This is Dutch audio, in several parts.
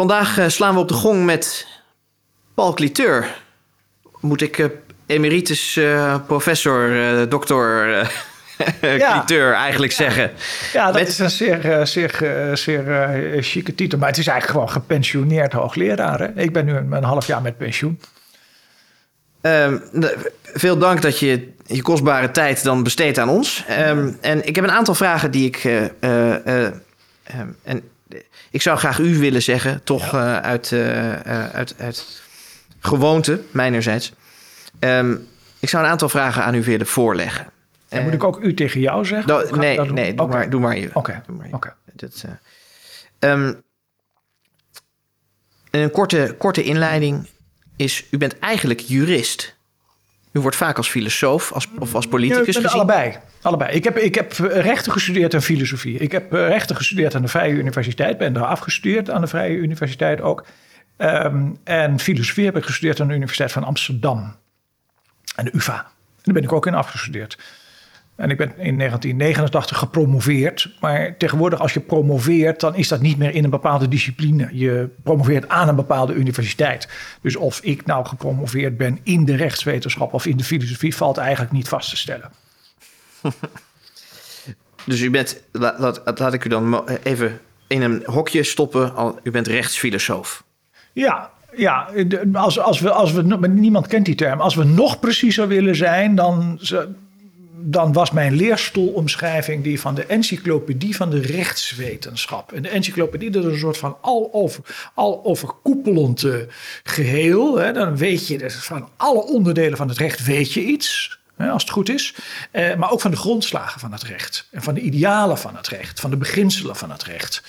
Vandaag eh, slaan we op de gong met Paul Cliteur. Moet ik eh, emeritus eh, professor, dokter Ja. Cliteur eigenlijk zeggen. Ja, dat Met- is een zeer, zeer, zeer chique titel. Maar het is eigenlijk gewoon gepensioneerd hoogleraar. Hè? Ik ben nu een, een half jaar met pensioen. Ehm, veel dank dat je je kostbare tijd dan besteedt aan ons. Ehm, en ik heb een aantal vragen die ik. eh, eh, eh, ehm, en ik zou graag u willen zeggen, toch eh, uit, eh, eh, uit, uit gewoonte, mijnerzijds. Ehm, ik zou een aantal vragen aan u willen voorleggen. En moet ik ook u tegen jou zeggen? Nou, nee, nee, doe, maar, doe maar je. Oké, je. oké. Eh, ehm, een korte, korte inleiding is... U bent eigenlijk jurist. U wordt vaak als filosoof als, of als politicus gezien. allebei. allebei. Ik, heb, ik heb eh, rechten gestudeerd en filosofie. Ik heb eh, rechten gestudeerd aan de Vrije Universiteit. Ben er afgestudeerd aan de Vrije Universiteit ook. Ehm, en filosofie heb ik gestudeerd aan de Universiteit van Amsterdam. En de UvA. En daar ben ik ook in afgestudeerd. En ik ben in 1989 gepromoveerd. Maar tegenwoordig als je promoveert, dan is dat niet meer in een bepaalde discipline. Je promoveert aan een bepaalde universiteit. Dus of ik nou gepromoveerd ben in de rechtswetenschap of in de filosofie, valt eigenlijk niet vast te stellen. Dus u bent, laat, laat, laat ik u dan even in een hokje stoppen. Al, u bent rechtsfilosoof. Ja, ja als, als we, als we, niemand kent die term. Als we nog preciezer willen zijn, dan, dan was mijn leerstoelomschrijving die van de encyclopedie van de rechtswetenschap. En de encyclopedie dat is een soort van al, over, al overkoepelend eh, geheel. Hè. Dan weet je, dus van alle onderdelen van het recht weet je iets. Als het goed is. Eh, maar ook van de grondslagen van het recht. En van de idealen van het recht. Van de beginselen van het recht.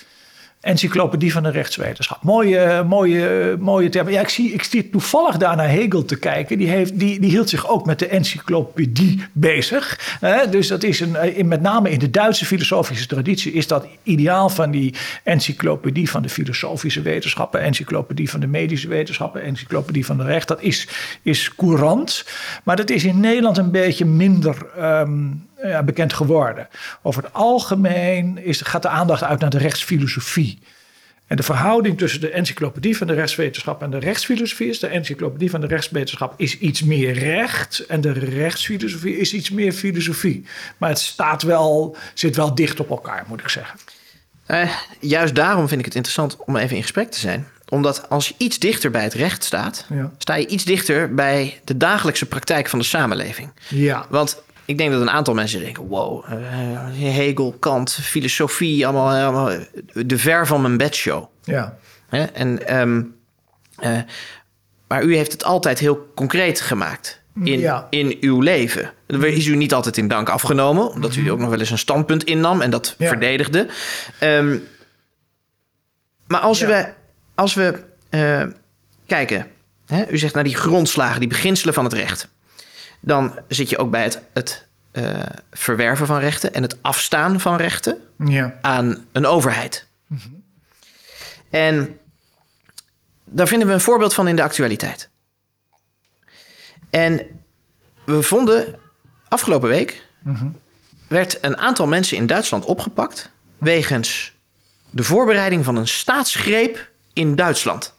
Encyclopedie van de rechtswetenschap. Mooie, mooie, mooie term. Ja, ik, zie, ik zit toevallig daar naar Hegel te kijken. Die, heeft, die, die hield zich ook met de encyclopedie bezig. Dus dat is een, eh, in, met name in de Duitse filosofische traditie... is dat ideaal van die encyclopedie van de filosofische wetenschappen... encyclopedie van de medische wetenschappen... encyclopedie van de recht. Dat is, is courant. Maar dat is in Nederland een beetje minder... ehm, ja, bekend geworden. Over het algemeen is, gaat de aandacht uit naar de rechtsfilosofie. En de verhouding tussen de encyclopedie van de rechtswetenschap en de rechtsfilosofie is: de encyclopedie van de rechtswetenschap is iets meer recht en de rechtsfilosofie is iets meer filosofie. Maar het staat wel, zit wel dicht op elkaar, moet ik zeggen. Eh, juist daarom vind ik het interessant om even in gesprek te zijn. Omdat als je iets dichter bij het recht staat... Ja. sta je iets dichter bij de dagelijkse praktijk van de samenleving. Ja, Want ik denk dat een aantal mensen denken: wow, eh, Hegel, Kant, filosofie, allemaal, allemaal de ver van mijn bedshow. ja, Hè? En, ehm, eh, maar u heeft het altijd heel concreet gemaakt in, Ja. in uw leven. Er is u niet altijd in dank afgenomen, omdat u ook nog wel eens een standpunt innam en dat Ja. verdedigde. Ehm, maar als Ja. we, als we eh, kijken, hè, u zegt naar die grondslagen, die beginselen van het recht, dan zit je ook bij het, het eh, verwerven van rechten en het afstaan van rechten ja, aan een overheid. En daar vinden we een voorbeeld van in de actualiteit. En we vonden afgelopen week werd een aantal mensen in Duitsland opgepakt wegens de voorbereiding van een staatsgreep in Duitsland.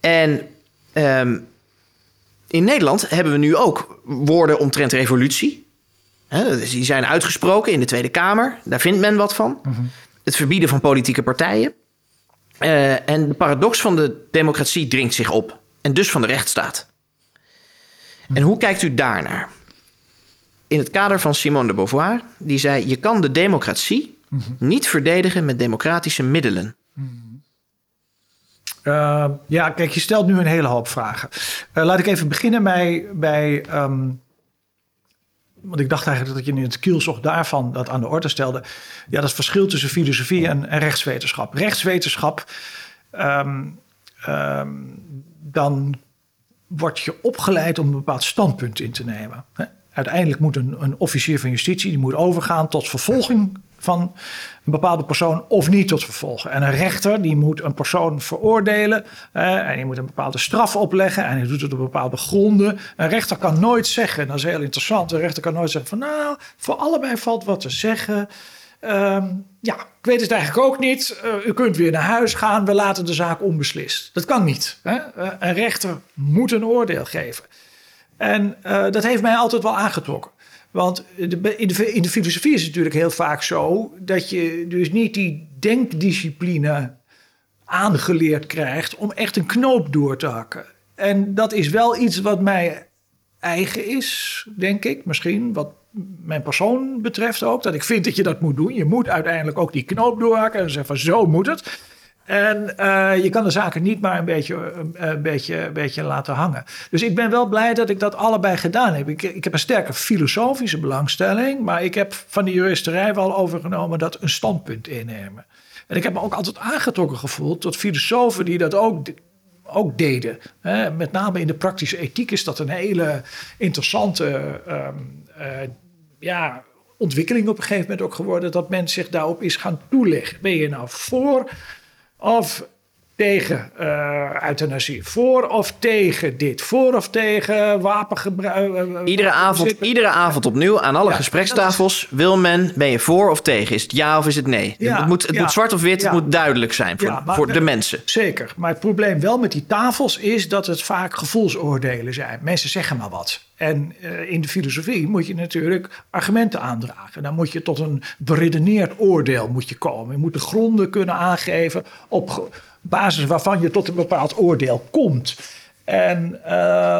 En ehm, in Nederland hebben we nu ook woorden omtrent revolutie. Die zijn uitgesproken in de Tweede Kamer. Daar vindt men wat van. Het verbieden van politieke partijen. Eh, en de paradox van de democratie dringt zich op. En dus van de rechtsstaat. En hoe kijkt u daarnaar? In het kader van Simone de Beauvoir, die zei: Je kan de democratie niet verdedigen met democratische middelen. Eh, ja, kijk, je stelt nu een hele hoop vragen. Eh, laat ik even beginnen bij. bij ehm, want ik dacht eigenlijk dat je in het kielzog daarvan dat aan de orde stelde. Ja, dat verschil tussen filosofie en, en rechtswetenschap. Rechtswetenschap, ehm, ehm, dan word je opgeleid om een bepaald standpunt in te nemen. Uiteindelijk moet een, een officier van justitie die moet overgaan tot vervolging van een bepaalde persoon of niet tot vervolgen. En een rechter die moet een persoon veroordelen eh, en die moet een bepaalde straf opleggen en hij doet het op bepaalde gronden. Een rechter kan nooit zeggen, en dat is heel interessant, een rechter kan nooit zeggen van nou, voor allebei valt wat te zeggen. Ehm, ja, ik weet het eigenlijk ook niet. Uh, u kunt weer naar huis gaan, we laten de zaak onbeslist. Dat kan niet. Hè? Uh, een rechter moet een oordeel geven. En uh, dat heeft mij altijd wel aangetrokken. Want in de, in de filosofie is het natuurlijk heel vaak zo dat je dus niet die denkdiscipline aangeleerd krijgt om echt een knoop door te hakken. En dat is wel iets wat mij eigen is, denk ik. Misschien wat mijn persoon betreft ook. Dat ik vind dat je dat moet doen. Je moet uiteindelijk ook die knoop doorhakken en zeggen van zo moet het. En uh, je kan de zaken niet maar een beetje, beetje, beetje laten hangen. Dus ik ben wel blij dat ik dat allebei gedaan heb. Ik, ik heb een sterke filosofische belangstelling, maar ik heb van de juristerij wel overgenomen dat een standpunt innemen. En ik heb me ook altijd aangetrokken gevoeld tot filosofen die dat ook, ook deden. Met name in de praktische ethiek is dat een hele interessante um, uh, ja, ontwikkeling op een gegeven moment ook geworden. Dat men zich daarop is gaan toeleggen. Ben je nou voor of tegen uh, euthanasie? Voor of tegen dit? Voor of tegen wapengebruik? Uh, iedere, avond, iedere avond opnieuw aan alle ja, gesprekstafels wil men, ben je voor of tegen? Is het ja of is het nee? Ja, het moet, het moet zwart of wit, het moet duidelijk zijn voor, voor de mensen. Zeker, maar het probleem wel met die tafels is dat het vaak gevoelsoordelen zijn. Mensen zeggen maar wat. En uh, in de filosofie moet je natuurlijk argumenten aandragen. Dan moet je tot een beredeneerd oordeel moet je komen. Je moet de gronden kunnen aangeven op basis waarvan je tot een bepaald oordeel komt. En uh,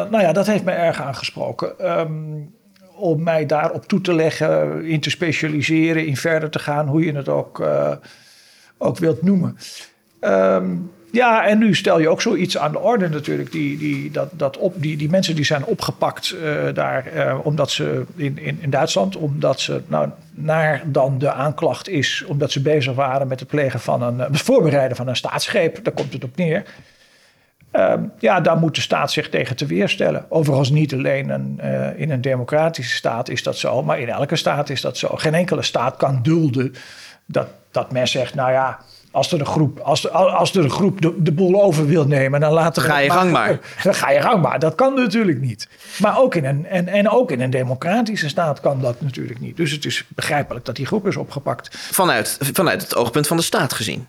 nou ja, dat heeft mij erg aangesproken. Um, om mij daarop toe te leggen, in te specialiseren, in verder te gaan, hoe je het ook, uh, ook wilt noemen. Um, ja, en nu stel je ook zoiets aan de orde natuurlijk. Die, die, dat, dat op, die, die mensen die zijn opgepakt uh, daar, uh, omdat ze in, in, in Duitsland, omdat ze nou, naar dan de aanklacht is, omdat ze bezig waren met het plegen van een, het voorbereiden van een staatsgreep. Daar komt het op neer. Uh, ja, daar moet de staat zich tegen te weerstellen. Overigens niet alleen een, in een democratische staat is dat zo, maar in elke staat is dat zo. Geen enkele staat kan dulden dat, dat men zegt, nou ja, als er een groep, als, als er een groep de, de boel over wil nemen, dan laten. Ga je gang maar. Dan ga je gang maar. Dat kan natuurlijk niet. Maar ook in een, en, en ook in een democratische staat kan dat natuurlijk niet. Dus het is begrijpelijk dat die groep is opgepakt. Vanuit, vanuit het oogpunt van de staat gezien.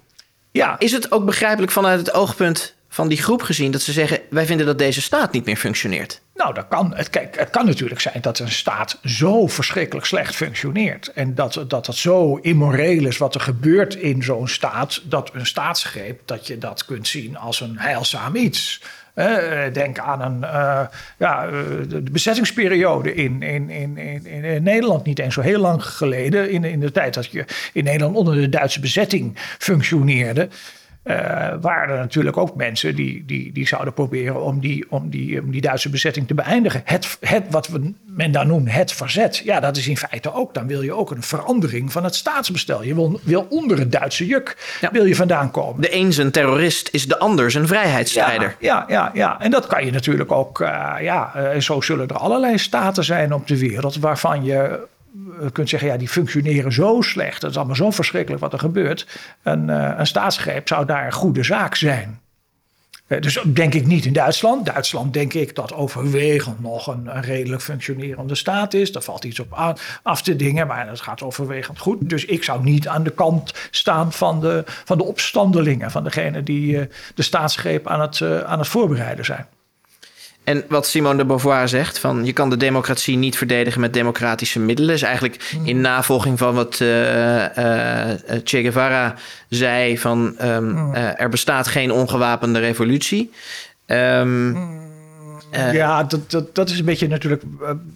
Ja. Is het ook begrijpelijk vanuit het oogpunt van die groep gezien dat ze zeggen: wij vinden dat deze staat niet meer functioneert? Nou, dat kan. Het, kijk, het kan natuurlijk zijn dat een staat zo verschrikkelijk slecht functioneert. En dat, dat het zo immoreel is wat er gebeurt in zo'n staat. Dat een staatsgreep, dat je dat kunt zien als een heilzaam iets. denk aan een, uh, ja, de bezettingsperiode in, in, in, in, in Nederland. Niet eens zo heel lang geleden. In, in de tijd dat je in Nederland onder de Duitse bezetting functioneerde. Uh, waren er natuurlijk ook mensen die, die, die zouden proberen om die, om, die, om die Duitse bezetting te beëindigen. Het, het, wat we, men dan noemt het verzet, ja, dat is in feite ook. Dan wil je ook een verandering van het staatsbestel. Je wil, wil onder het Duitse juk ja. wil je vandaan komen. De een een terrorist is de ander een vrijheidsstrijder. Ja, ja, ja, ja. en dat kan je natuurlijk ook. Uh, ja, uh, zo zullen er allerlei staten zijn op de wereld waarvan je je kunt zeggen, ja, die functioneren zo slecht. Dat is allemaal zo verschrikkelijk wat er gebeurt. Een, uh, een staatsgreep zou daar een goede zaak zijn. Uh, dus denk ik niet in Duitsland. Duitsland denk ik dat overwegend nog een, redelijk functionerende staat is. Daar valt iets op aan, af te dingen, maar dat gaat overwegend goed. Dus ik zou niet aan de kant staan van de, van de opstandelingen, van degene die de staatsgreep aan het, aan het voorbereiden zijn. En wat Simone de Beauvoir zegt, van je kan de democratie niet verdedigen met democratische middelen, is eigenlijk in mm. navolging van wat uh, uh, Che Guevara zei van um, uh, er bestaat geen ongewapende revolutie. Um, ja, dat, dat, dat is een beetje natuurlijk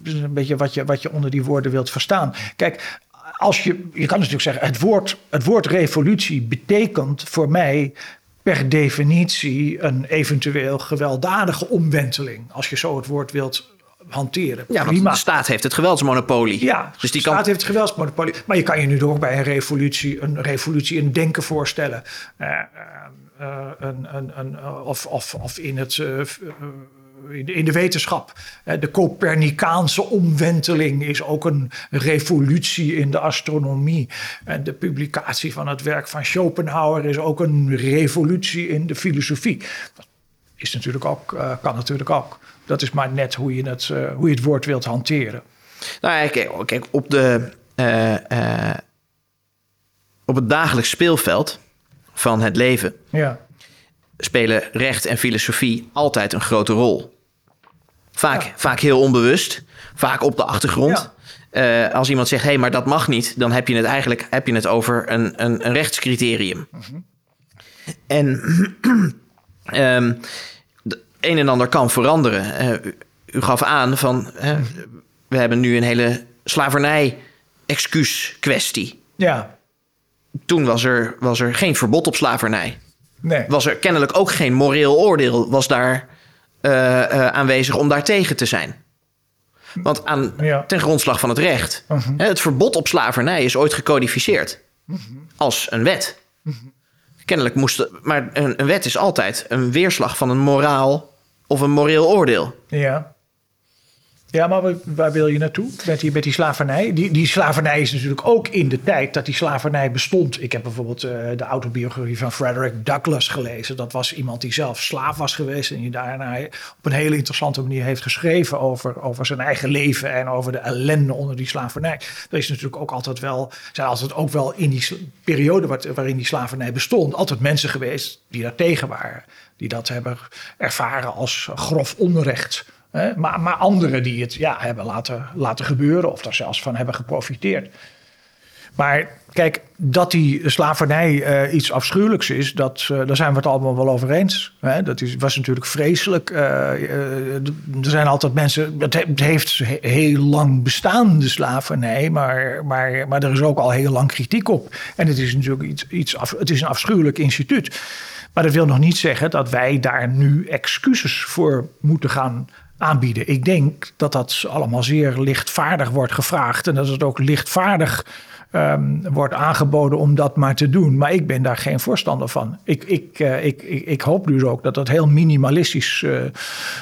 een beetje wat je, wat je onder die woorden wilt verstaan. Kijk, als je, je kan natuurlijk zeggen, het woord, het woord revolutie betekent voor mij per definitie een eventueel gewelddadige omwenteling. Als je zo het woord wilt hanteren. Ja, Prima. de staat heeft het geweldsmonopolie. Ja, dus die de staat heeft het geweldsmonopolie. Maar je kan je nu ook bij een revolutie, een revolutie in denken voorstellen. Uh, uh, een, een, een, of, of, of in het uh, in de wetenschap. De Copernicaanse omwenteling is ook een revolutie in de astronomie. En de publicatie van het werk van Schopenhauer is ook een revolutie in de filosofie. Dat is natuurlijk ook, uh, kan natuurlijk ook. Dat is maar net hoe je het, uh, hoe je het woord wilt hanteren. Nou, kijk, kijk op de. Uh, op het dagelijks speelveld van het leven Ja. spelen recht en filosofie altijd een grote rol. Vaak, vaak heel onbewust, vaak op de achtergrond. Eh, als iemand zegt, hé, hey, maar dat mag niet, dan heb je het eigenlijk heb je het over een, een, een rechtscriterium. En ehm, de een en ander kan veranderen. Eh, u, u gaf aan van, we hebben nu een hele slavernij-excuus-kwestie. Ja. Toen was er, was er geen verbod op slavernij Nee. was er kennelijk ook geen moreel oordeel was daar aanwezig om daartegen te zijn. Want aan, Ja. ten grondslag van het recht, hè, het verbod op slavernij is ooit gecodificeerd als een wet. Kennelijk moest, maar een, een wet is altijd een weerslag van een moraal of een moreel oordeel. Ja. Ja, maar waar, wil je naartoe met die, met die slavernij? Die, die slavernij is natuurlijk ook in de tijd dat die slavernij bestond. Ik heb bijvoorbeeld eh, de autobiografie van Frederick Douglass gelezen. Dat was iemand die zelf slaaf was geweest en die daarna op een hele interessante manier heeft geschreven over, over zijn eigen leven en over de ellende onder die slavernij. Er is natuurlijk ook altijd wel, zijn altijd ook wel in die periode waarin die slavernij bestond, altijd mensen geweest die daar tegen waren. Die dat hebben ervaren als grof onrecht. Hè? Maar, maar anderen die het ja, hebben laten, laten gebeuren of daar zelfs van hebben geprofiteerd. Maar kijk, dat die slavernij eh, iets afschuwelijks is, dat, eh, daar zijn we het allemaal wel over eens. Hè? Dat is, was natuurlijk vreselijk. Eh, er zijn altijd mensen. Het he- het heeft he- heel lang bestaan, de slavernij, maar, maar, maar er is ook al heel lang kritiek op. En het is natuurlijk iets, iets af, het is een afschuwelijk instituut. Maar dat wil nog niet zeggen dat wij daar nu excuses voor moeten gaan aanbieden. Ik denk dat dat allemaal zeer lichtvaardig wordt gevraagd en dat het ook lichtvaardig ehm, wordt aangeboden om dat maar te doen. Maar ik ben daar geen voorstander van. Ik, ik, eh, ik, ik, ik hoop dus ook dat dat heel minimalistisch eh,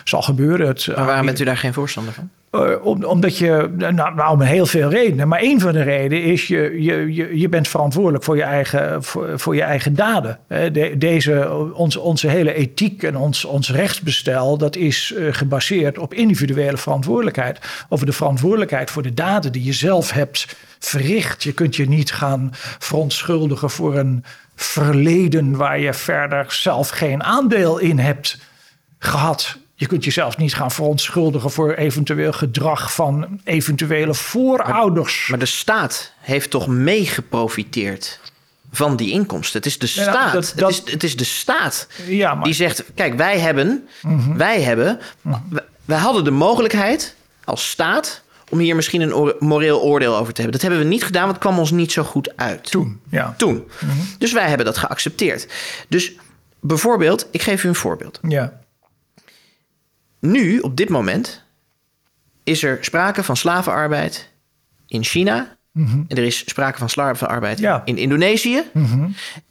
zal gebeuren. Het, Maar waarom bent u daar geen voorstander van? Eh, om, omdat je, nou, nou, om heel veel redenen. Maar een van de redenen is, je, je, je, je bent verantwoordelijk voor je eigen, voor, voor je eigen daden. Eh, de- deze, onze, onze hele ethiek en ons, ons rechtsbestel, dat is eh, gebaseerd op individuele verantwoordelijkheid. Over de verantwoordelijkheid voor de daden die je zelf hebt verricht. Je kunt je niet gaan verontschuldigen voor een verleden waar je verder zelf geen aandeel in hebt gehad. Je kunt jezelf niet gaan verontschuldigen voor eventueel gedrag van eventuele voorouders. Maar de staat heeft toch meegeprofiteerd van die inkomsten. Het is de Ja, staat. dat- dat- Het, is, het is de staat ja, maar Mhm. die zegt: kijk, wij hebben, wij hebben, wij, wij hadden de mogelijkheid als staat om hier misschien een moreel oordeel over te hebben. Dat hebben we niet gedaan, want het kwam ons niet zo goed uit. toen, ja. Toen. Dus wij hebben dat geaccepteerd. Dus bijvoorbeeld, ik geef u een voorbeeld. ja. Nu, op dit moment, is er sprake van slavenarbeid in China. En er is sprake van slavenarbeid Ja. in Indonesië.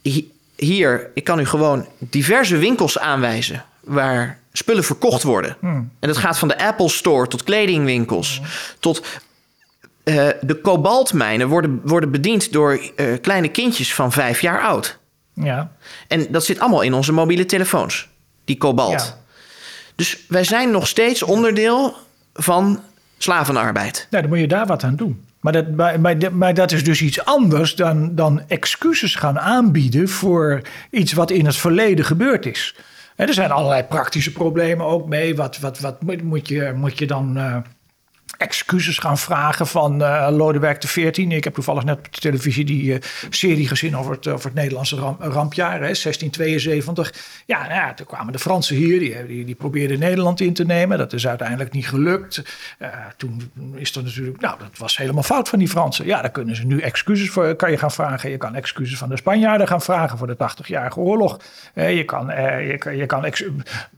Hi- Hier, ik kan u gewoon diverse winkels aanwijzen waar spullen verkocht worden. En dat gaat van de Apple Store tot kledingwinkels, tot eh, de kobaltmijnen worden, worden bediend door eh, kleine kindjes van vijf jaar oud. Ja. En dat zit allemaal in onze mobiele telefoons, die kobalt. Ja. Dus wij zijn nog steeds onderdeel van slavenarbeid. Nou, dan moet je daar wat aan doen. Maar dat, dat is dus iets anders dan, dan excuses gaan aanbieden voor iets wat in het verleden gebeurd is. Er zijn allerlei praktische problemen ook mee. Wat, wat, wat moet, moet, je, moet je dan eh, excuses gaan vragen van eh Lodewijk XIV? Ik heb toevallig net op de televisie die eh, serie gezien over het, over het Nederlandse ram- rampjaar, hè, 1672. Ja, nou ja, toen kwamen de Fransen hier, die, die, die probeerden Nederland in te nemen. Dat is uiteindelijk niet gelukt. Eh, toen is er natuurlijk, nou, dat was helemaal fout van die Fransen. Ja, daar kunnen ze nu excuses voor, kan je gaan vragen. Je kan excuses van de Spanjaarden gaan vragen voor de 80-jarige oorlog. Je kan, je je kan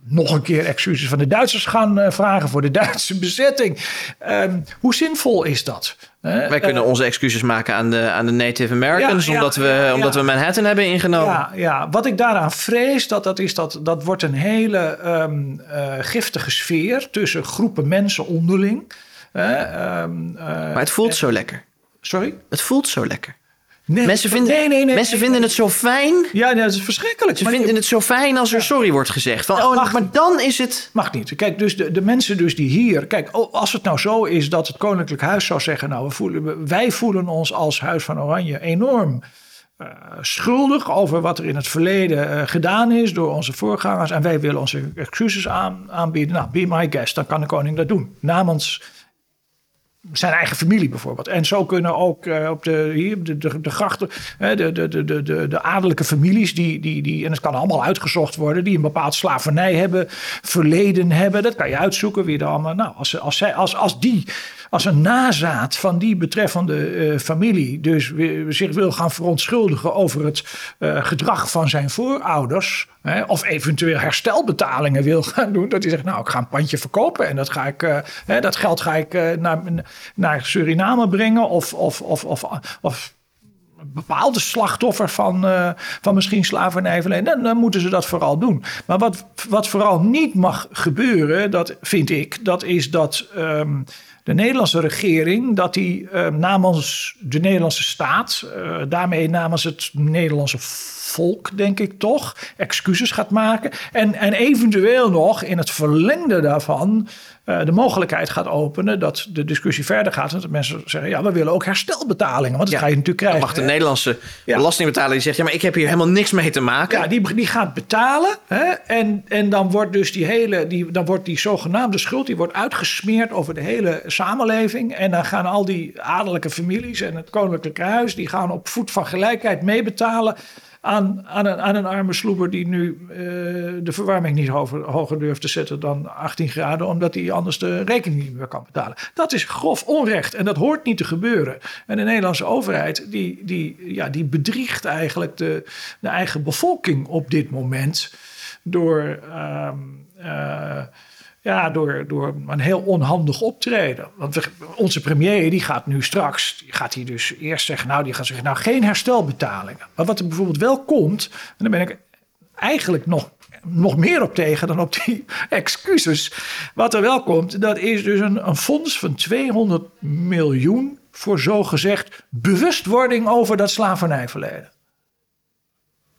nog een keer excuses van de Duitsers gaan vragen voor de Duitse bezetting. Ehm, hoe zinvol is dat? Eh, Wij kunnen onze excuses maken aan de, aan de Native Americans... Ja, ja, omdat, we, ja, omdat we Manhattan hebben ingenomen. Ja, ja, wat ik daaraan vrees, dat, dat, is dat, dat wordt een hele ehm, eh, giftige sfeer tussen groepen mensen onderling. Eh, ehm, eh, Maar het voelt zo lekker. sorry? Het voelt zo lekker. Nee, Mensen vinden, nee, nee, nee, mensen vinden het zo fijn. Ja, nee, dat is verschrikkelijk. Ze Maar vinden het zo fijn als er sorry wordt gezegd. Van, Ja, oh, mag maar dan is het... Mag niet. Kijk, dus de, de mensen dus die hier... Kijk, oh, als het nou zo is dat het Koninklijk Huis zou zeggen... nou, we voelen, wij voelen ons als Huis van Oranje enorm uh, schuldig over wat er in het verleden uh, gedaan is door onze voorgangers. En wij willen onze excuses aan, aanbieden. Nou, be my guest, dan kan de koning dat doen. Namens zijn eigen familie bijvoorbeeld. En zo kunnen ook uh, op de, hier, de, de, grachten, de, de, de, de, de adellijke families, die, die, die, en het kan allemaal uitgezocht worden, die een bepaald slavernij hebben, verleden hebben. Dat kan je uitzoeken wie er allemaal. Nou, als, als, zij, als, als die als een nazaat van die betreffende uh, familie dus zich wil gaan verontschuldigen over het uh, gedrag van zijn voorouders, hè, of eventueel herstelbetalingen wil gaan doen, dat hij zegt, nou, ik ga een pandje verkopen en dat, ga ik, uh, hè, dat geld ga ik naar, naar Suriname brengen, of, of, of, of, of bepaalde slachtoffer van, van misschien slavernijverleden, dan, dan moeten ze dat vooral doen. Maar wat, wat vooral niet mag gebeuren, dat vind ik, dat is dat um, de Nederlandse regering, dat die uh, namens de Nederlandse staat, uh, daarmee namens het Nederlandse volk, denk ik toch, excuses gaat maken. En, en eventueel nog in het verlengde daarvan uh, de mogelijkheid gaat openen dat de discussie verder gaat. En dat mensen zeggen, ja, we willen ook herstelbetalingen. Want dat ja, ga je natuurlijk krijgen. Dan mag de Nederlandse ja. belastingbetaler die zegt, ja, maar ik heb hier helemaal niks mee te maken. Ja, die, die gaat betalen. Hè? En, en dan wordt dus die hele, die, dan wordt die zogenaamde schuld, die wordt uitgesmeerd over de hele samenleving. En dan gaan al die adellijke families en het koninklijke huis, die gaan op voet van gelijkheid meebetalen aan, aan, een, arme sloeber die nu uh, de verwarming niet hoger, durft te zetten dan 18 graden, omdat hij anders de rekening niet meer kan betalen. Dat is grof onrecht en dat hoort niet te gebeuren. En de Nederlandse overheid die, die, ja, die bedriegt eigenlijk de, de eigen bevolking op dit moment door. Uh, uh, ja, door, door een heel onhandig optreden. Want we, onze premier die gaat nu straks, die gaat hij dus eerst zeggen, nou die gaat zeggen, nou geen herstelbetalingen. Maar wat er bijvoorbeeld wel komt, en daar ben ik eigenlijk nog, nog meer op tegen dan op die excuses. Wat er wel komt, dat is dus een, een fonds van 200 miljoen voor zogezegd bewustwording over dat slavernijverleden.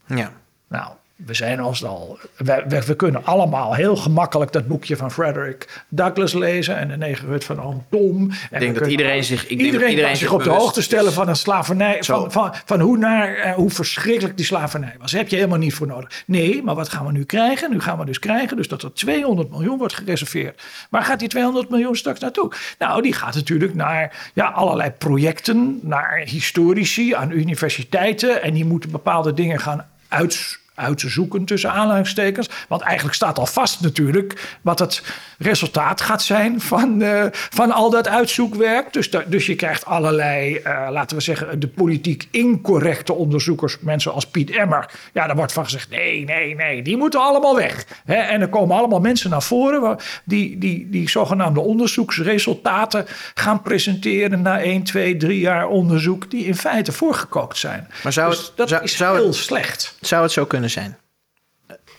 Ja. Nou, we zijn ons al. We, we, we, kunnen allemaal heel gemakkelijk dat boekje van Frederick Douglass lezen. En de negerhut van Oom Tom. Ik denk dat iedereen zich. Ik iedereen, denk dat iedereen kan zich op de hoogte stellen van een slavernij. Van, van, van, hoe, naar, uh, hoe verschrikkelijk die slavernij was. Daar heb je helemaal niet voor nodig. Nee, maar wat gaan we nu krijgen? Nu gaan we dus krijgen dus dat er 200 miljoen wordt gereserveerd. Waar gaat die 200 miljoen straks naartoe? Nou, die gaat natuurlijk naar ja, allerlei projecten. Naar historici aan universiteiten. En die moeten bepaalde dingen gaan uit te zoeken tussen aanhalingstekens. Want eigenlijk staat al vast natuurlijk wat het resultaat gaat zijn van, uh, van al dat uitzoekwerk. Dus, da, dus je krijgt allerlei, uh, laten we zeggen, de politiek incorrecte onderzoekers, mensen als Piet Emmer. Ja, daar wordt van gezegd: nee, nee, nee, die moeten allemaal weg. He, en er komen allemaal mensen naar voren die, die, die zogenaamde onderzoeksresultaten gaan presenteren na 1, 2, 3 jaar onderzoek, die in feite voorgekookt zijn. Maar zou dus het, dat zou, is zou heel het, slecht. Zou het zo kunnen zijn?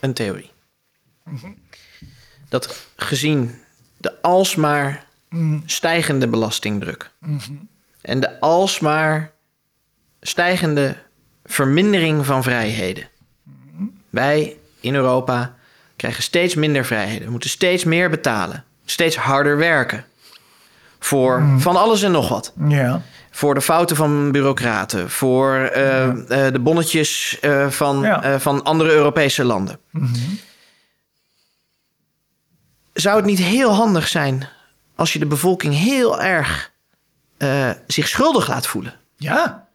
Een theorie. Mm -hmm. Dat gezien de alsmaar mm. stijgende belastingdruk mm -hmm. en de alsmaar stijgende vermindering van vrijheden. Wij in Europa krijgen steeds minder vrijheden. We moeten steeds meer betalen. Steeds harder werken. Voor van alles en nog wat. Ja voor de fouten van bureaucraten, voor uh, ja. uh, de bonnetjes uh, van, ja. van andere Europese landen. Mm -hmm. Zou het niet heel handig zijn als je de bevolking heel erg zich schuldig laat voelen? Ja.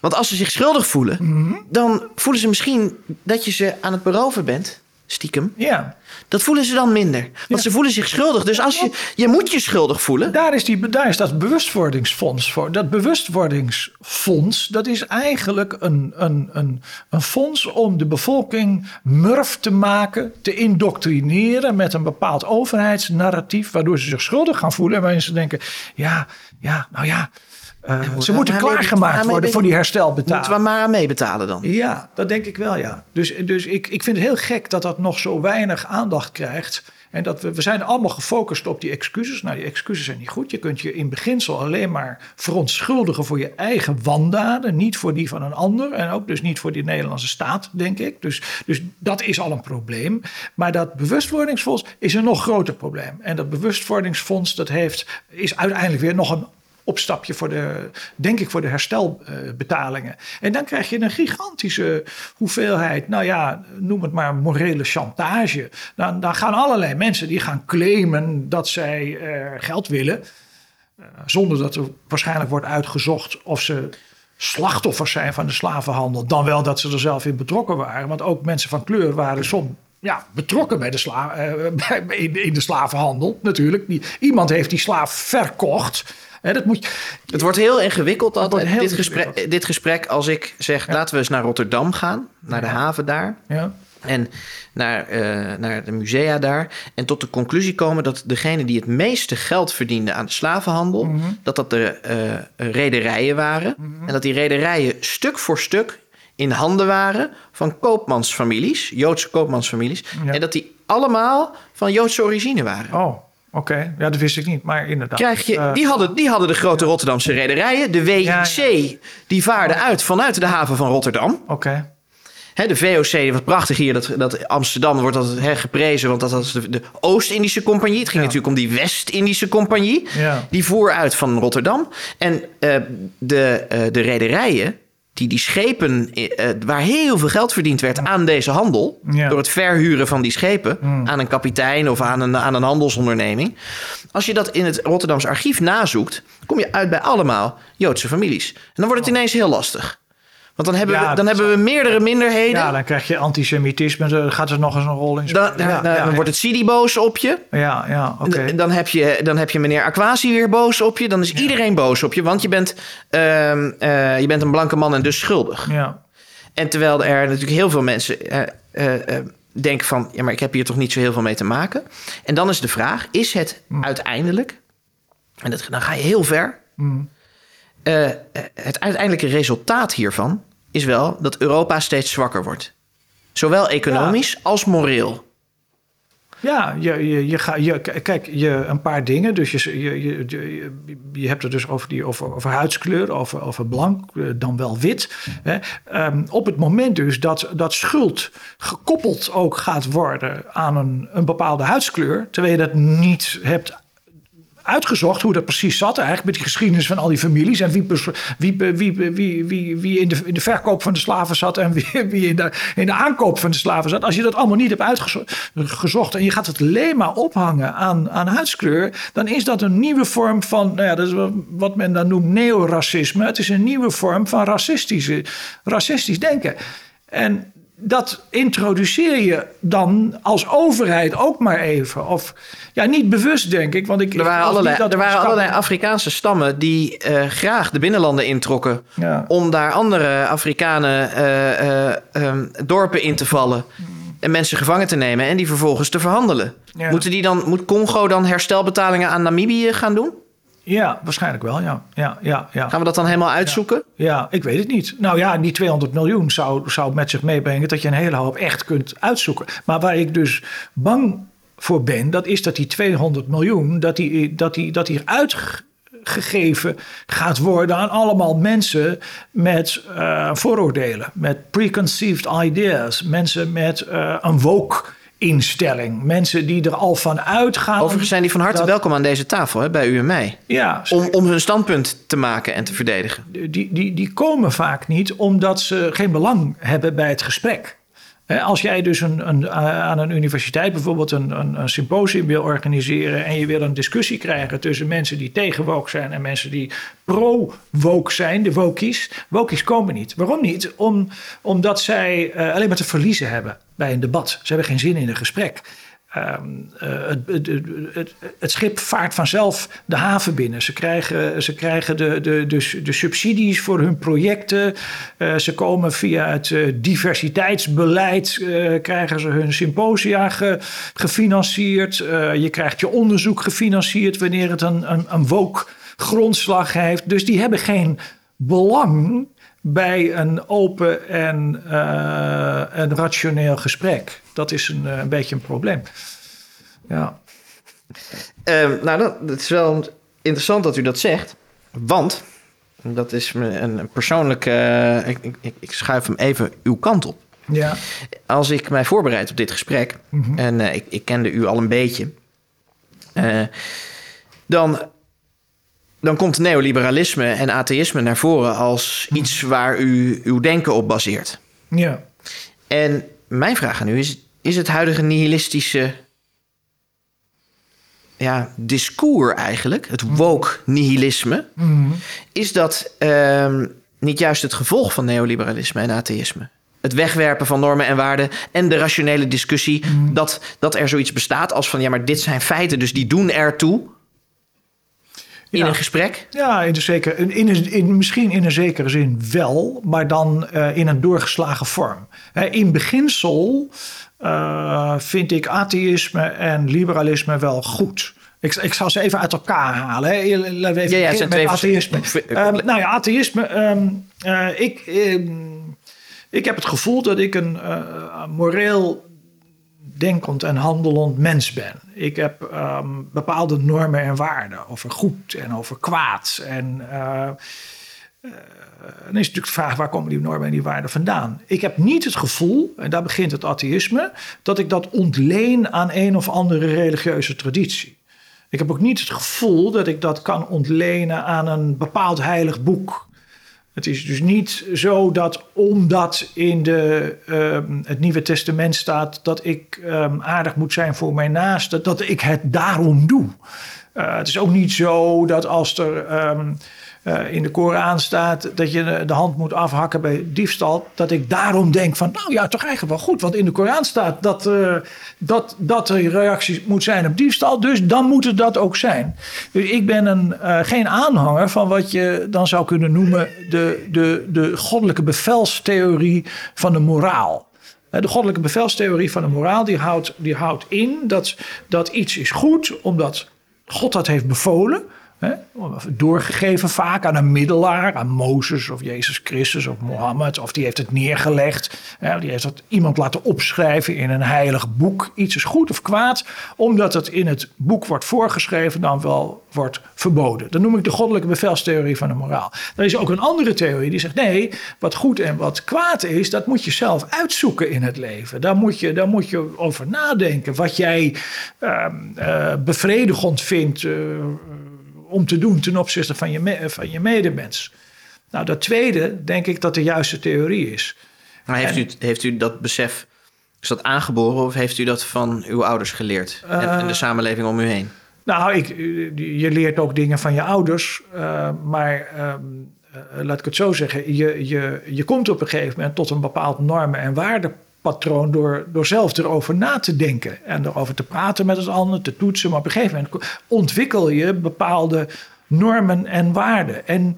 Want als ze zich schuldig voelen, mm -hmm. dan voelen ze misschien dat je ze aan het beroven bent stiekem. Ja. Dat voelen ze dan minder. Want ja. ze voelen zich schuldig. Dus als je, je moet je schuldig voelen. Daar is, die, daar is dat bewustwordingsfonds voor. Dat bewustwordingsfonds, dat is eigenlijk een, een, een, een fonds om de bevolking murf te maken, te indoctrineren met een bepaald overheidsnarratief, waardoor ze zich schuldig gaan voelen. En waarin ze denken, ja, ja, nou ja. Uh, ze moeten klaargemaakt worden voor die herstelbetaling. Moeten we maar aan meebetalen dan? Ja, dat denk ik wel, ja. Dus, dus ik, ik vind het heel gek dat dat nog zo weinig aandacht krijgt. En dat we, we zijn allemaal gefocust op die excuses. Nou, die excuses zijn niet goed. Je kunt je in beginsel alleen maar verontschuldigen voor je eigen wandaden. Niet voor die van een ander. En ook dus niet voor die Nederlandse staat, denk ik. Dus, dus dat is al een probleem. Maar dat bewustwordingsfonds is een nog groter probleem. En dat bewustwordingsfonds dat heeft, is uiteindelijk weer nog een opstapje voor de, denk ik, voor de herstelbetalingen. en dan krijg je een gigantische hoeveelheid, nou ja, noem het maar morele chantage. Dan, dan gaan allerlei mensen die gaan claimen dat zij uh, geld willen. Uh, zonder dat er waarschijnlijk wordt uitgezocht of ze slachtoffers zijn van de slavenhandel. Dan wel dat ze er zelf in betrokken waren. Want ook mensen van kleur waren soms ja, betrokken bij de sla uh, in, in, de slavenhandel natuurlijk. Iemand heeft die slaaf verkocht. Dat moet Het wordt heel ingewikkeld altijd, heel dit, gesprek, dit gesprek als ik zeg... laten we eens naar Rotterdam gaan, naar de haven daar... Ja. En naar, uh, naar de musea daar. En tot de conclusie komen dat degene die het meeste geld verdiende aan de slavenhandel, mm -hmm. dat dat de uh, rederijen waren. Mm -hmm. En dat die rederijen stuk voor stuk in handen waren van koopmansfamilies, Joodse koopmansfamilies. Ja. En dat die allemaal van Joodse origine waren. Oh. Oké, ja, dat wist ik niet, maar inderdaad. Krijg je, die, hadden, die hadden de grote Rotterdamse rederijen. De WIC, ja, ja. die vaarde uit vanuit de haven van Rotterdam. Oké. De VOC, wat prachtig hier, dat, dat Amsterdam wordt dat hè, geprezen, want dat was de, de Oost-Indische Compagnie. Het ging ja. natuurlijk om die West-Indische Compagnie. Ja. Die voer uit van Rotterdam. En uh, de, uh, de rederijen, die die schepen, uh, waar heel veel geld verdiend werd aan deze handel, ja. door het verhuren van die schepen Mm. aan een kapitein of aan een, aan een handelsonderneming. Als je dat in het Rotterdamse archief nazoekt, kom je uit bij allemaal Joodse families. En dan wordt het ineens heel lastig. Want dan hebben, Ja, we, dan hebben we meerdere minderheden. Ja, dan krijg je antisemitisme, dan gaat er nog eens een rol in Dan, spelen. dan, ja, dan ja, wordt het Sidi boos op je. Ja, ja, oké. Dan, heb je. dan heb je meneer Aquasi weer boos op je. Dan is iedereen boos op je, want je bent, ehm, eh, je bent een blanke man en dus schuldig. Ja, En terwijl er natuurlijk heel veel mensen eh, eh, denken van... ja, maar ik heb hier toch niet zo heel veel mee te maken. En dan is de vraag, is het Hm. uiteindelijk... en dat, dan ga je heel ver... Mm. Eh, het uiteindelijke resultaat hiervan is wel dat Europa steeds zwakker wordt. Zowel economisch als moreel. Ja, je, je, je, ga, je, kijk, je, een paar dingen. Dus je, je, je, je, je hebt het dus over, die, over, over huidskleur, over, over blank, eh, dan wel wit. Hè. Um, op het moment dus dat, dat schuld gekoppeld ook gaat worden aan een, een bepaalde huidskleur, terwijl je dat niet hebt uitgezocht hoe dat precies zat eigenlijk met die geschiedenis van al die families en wie, wie, wie, wie, wie, wie in, de, in de verkoop van de slaven zat en wie, wie in, de, in de aankoop van de slaven zat. Als je dat allemaal niet hebt uitgezocht en je gaat het alleen maar ophangen aan, aan huidskleur, dan is dat een nieuwe vorm van, nou ja, dat is wat men dan noemt neoracisme. Het is een nieuwe vorm van racistische, racistisch denken. En dat introduceer je dan als overheid ook maar even. Of ja, niet bewust, denk ik. Want ik, er waren, allerlei, er waren allerlei Afrikaanse stammen die uh, graag de binnenlanden introkken. Ja. om daar andere Afrikanen uh, uh, um, dorpen in te vallen. Hmm. En mensen gevangen te nemen en die vervolgens te verhandelen. Ja. Moeten die dan, moet Congo dan herstelbetalingen aan Namibië gaan doen? Ja, waarschijnlijk wel, ja. ja, ja, ja. Gaan we dat dan helemaal uitzoeken? Ja, ja, ik weet het niet. Nou ja, die 200 miljoen zou, zou met zich meebrengen dat je een hele hoop echt kunt uitzoeken. Maar waar ik dus bang voor ben, dat is dat die 200 miljoen, dat die, dat die, dat die uitgegeven gaat worden aan allemaal mensen met uh, vooroordelen, met preconceived ideas, mensen met uh, een woke instelling. Mensen die er al van uitgaan. Overigens zijn die van harte dat, welkom aan deze tafel hè, bij u en mij. Ja, om, om hun standpunt te maken en te verdedigen. Die, die, die komen vaak niet omdat ze geen belang hebben bij het gesprek. Als jij dus een, een, aan een universiteit bijvoorbeeld een, een, symposium wil organiseren en je wil een discussie krijgen tussen mensen die tegen woke zijn en mensen die pro-woke zijn, de wokies. Wokies komen niet. Waarom niet? Om, omdat zij uh, alleen maar te verliezen hebben bij een debat. Ze hebben geen zin in een gesprek. Um, uh, het, het, het, schip vaart vanzelf de haven binnen. Ze krijgen, ze krijgen de, de, de, de subsidies voor hun projecten. Uh, ze komen via het uh, diversiteitsbeleid, krijgen ze hun symposia ge, gefinancierd. je krijgt je onderzoek gefinancierd wanneer het een, een, een grondslag heeft. Dus die hebben geen belang bij een open en, uh, en rationeel gesprek. Dat is een, een beetje een probleem. Ja. Uh, nou, dat, dat, is wel interessant dat u dat zegt. Want, dat is een, een persoonlijke... Uh, ik, ik, ik, schuif hem even uw kant op. Ja. Als ik mij voorbereid op dit gesprek... Mm -hmm. en uh, ik, ik, kende u al een beetje... dan dan komt neoliberalisme en atheïsme naar voren als iets waar u uw denken op baseert. Ja. En mijn vraag aan u is: is het huidige nihilistische ja, discours eigenlijk, het woke nihilisme, is dat ehm, niet juist het gevolg van neoliberalisme en atheïsme? Het wegwerpen van normen en waarden en de rationele discussie dat, dat er zoiets bestaat als van ja, maar dit zijn feiten, dus die doen ertoe in Ja. een gesprek. Ja, in de zeker, in, in, in, misschien in een zekere zin wel, maar dan eh, in een doorgeslagen vorm. In beginsel eh, vind ik atheïsme en liberalisme wel goed. Ik, ik zal ze even uit elkaar halen. Hè. Laten we even Ja, ja, met twee atheïsme. Ehm, nou ja, atheïsme. ehm, eh, ik, ehm, ik heb het gevoel dat ik een moreel denkend en handelend mens ben. Ik heb ehm, bepaalde normen en waarden over goed en over kwaad. En eh, eh, dan is natuurlijk de vraag waar komen die normen en die waarden vandaan. Ik heb niet het gevoel, en daar begint het atheïsme, dat ik dat ontleen aan een of andere religieuze traditie. Ik heb ook niet het gevoel dat ik dat kan ontlenen aan een bepaald heilig boek. Het is dus niet zo dat omdat in de, ehm, het Nieuwe Testament staat dat ik ehm, aardig moet zijn voor mijn naaste, dat ik het daarom doe. Eh, het is ook niet zo dat als er ehm, eh, in de Koran staat dat je de- hand moet afhakken bij diefstal, dat ik daarom denk van, nou ja, toch eigenlijk wel goed, want in de Koran staat dat, eh, dat, dat er reactie moet zijn op diefstal, dus dan moet het dat ook zijn. Dus ik ben een, eh, geen aanhanger van wat je dan zou kunnen noemen de, de, de goddelijke bevelstheorie van de moraal. De goddelijke bevelstheorie van de moraal die houdt, die houdt in dat, dat iets is goed omdat God dat heeft bevolen. Hè, doorgegeven vaak aan een middelaar, aan Mozes of Jezus Christus of Mohammed. Of die heeft het neergelegd. Hè, die heeft het iemand laten opschrijven in een heilig boek. Iets is goed of kwaad, omdat het in het boek wordt voorgeschreven, dan wel wordt verboden. Dat noem ik de goddelijke bevelstheorie van de moraal. Er is ook een andere theorie die zegt: nee, wat goed en wat kwaad is, dat moet je zelf uitzoeken in het leven. Daar moet je, daar moet je over nadenken. Wat jij ehm, eh, bevredigend vindt. eh, om te doen ten opzichte van je, me- van je medemens. Nou, dat tweede denk ik dat de juiste theorie is. Maar heeft, u, heeft u dat besef, is dat aangeboren of heeft u dat van uw ouders geleerd? en, en de samenleving om u heen? Nou, ik, je leert ook dingen van je ouders, eh, maar ehm, eh, laat ik het zo zeggen, je, je, je komt op een gegeven moment tot een bepaald normen- en waardepatroon door, door zelf erover na te denken en erover te praten met het ander, te toetsen. Maar op een gegeven moment ontwikkel je bepaalde normen en waarden. En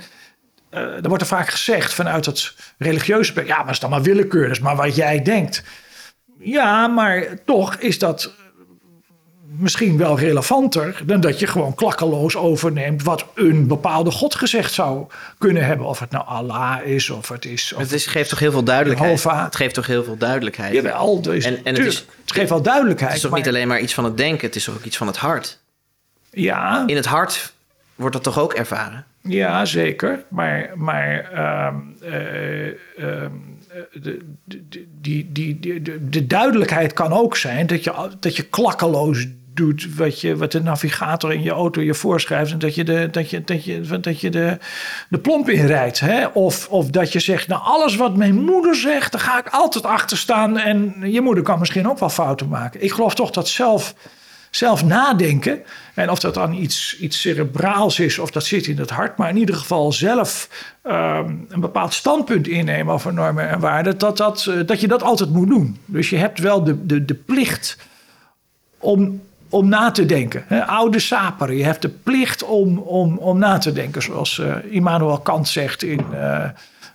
eh er wordt er vaak gezegd vanuit het religieuze, ja, maar is dan maar willekeur, is maar wat jij denkt. Ja, maar toch is dat misschien wel relevanter dan dat je gewoon klakkeloos overneemt wat een bepaalde God gezegd zou kunnen hebben. Of het nou Allah is, of het is. Of Het is, geeft toch heel veel duidelijkheid? Jehovah. Het geeft toch heel veel duidelijkheid? Jawel, dus, En- en het tuurlijk, is- het geeft wel duidelijkheid. Het is toch maar- niet alleen maar iets van het denken, het is toch ook iets van het hart? Ja, In het hart wordt dat toch ook ervaren? ja, zeker. Maar, maar ehm, eh, ehm, de, de, die, die, die, de, de duidelijkheid kan ook zijn dat je, dat je klakkeloos doet wat, je, wat de navigator in je auto je voorschrijft. En dat je de, dat je, dat je, dat je de, de plomp inrijdt. Hè? Of, of dat je zegt, nou alles wat mijn moeder zegt, daar ga ik altijd achter staan. En je moeder kan misschien ook wel fouten maken. Ik geloof toch dat zelf, zelf nadenken. En of dat dan iets, iets cerebraals is of dat zit in het hart. Maar in ieder geval zelf ehm, een bepaald standpunt innemen over normen en waarden. Dat, dat, eh, dat je dat altijd moet doen. Dus je hebt wel de, de, de plicht om, om na te denken. Oude saperen, je hebt de plicht om, om, om na te denken. Zoals eh, Immanuel Kant zegt in eh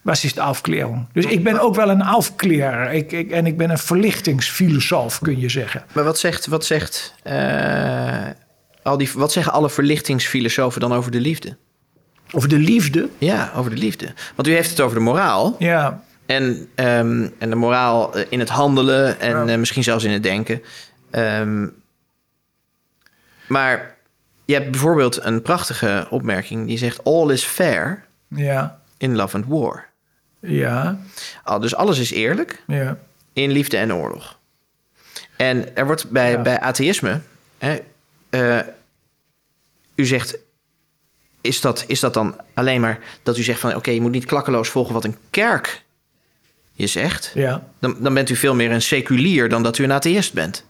Was is de Aufklärung. Dus ik ben ook wel een aufklärer. Ik, ik, en ik ben een verlichtingsfilosoof, kun je zeggen. Maar wat zegt, wat zegt, eh, al die, wat zeggen alle verlichtingsfilosofen dan over de liefde? Over de liefde. Ja, over de liefde. Want u heeft het over de moraal. Ja, En, ehm, en de moraal in het handelen en Ja. misschien zelfs in het denken. Ehm, maar je hebt bijvoorbeeld een prachtige opmerking die zegt: All is fair ja, in love and war. ja, Al, dus alles is eerlijk ja. in liefde en oorlog. En er wordt bij, Ja. bij atheïsme. Hè, eh, u zegt. is dat, is dat dan alleen maar dat u zegt van oké, je moet niet klakkeloos volgen wat een kerk je zegt? Ja. Dan, dan bent u veel meer een seculier dan dat u een atheïst bent.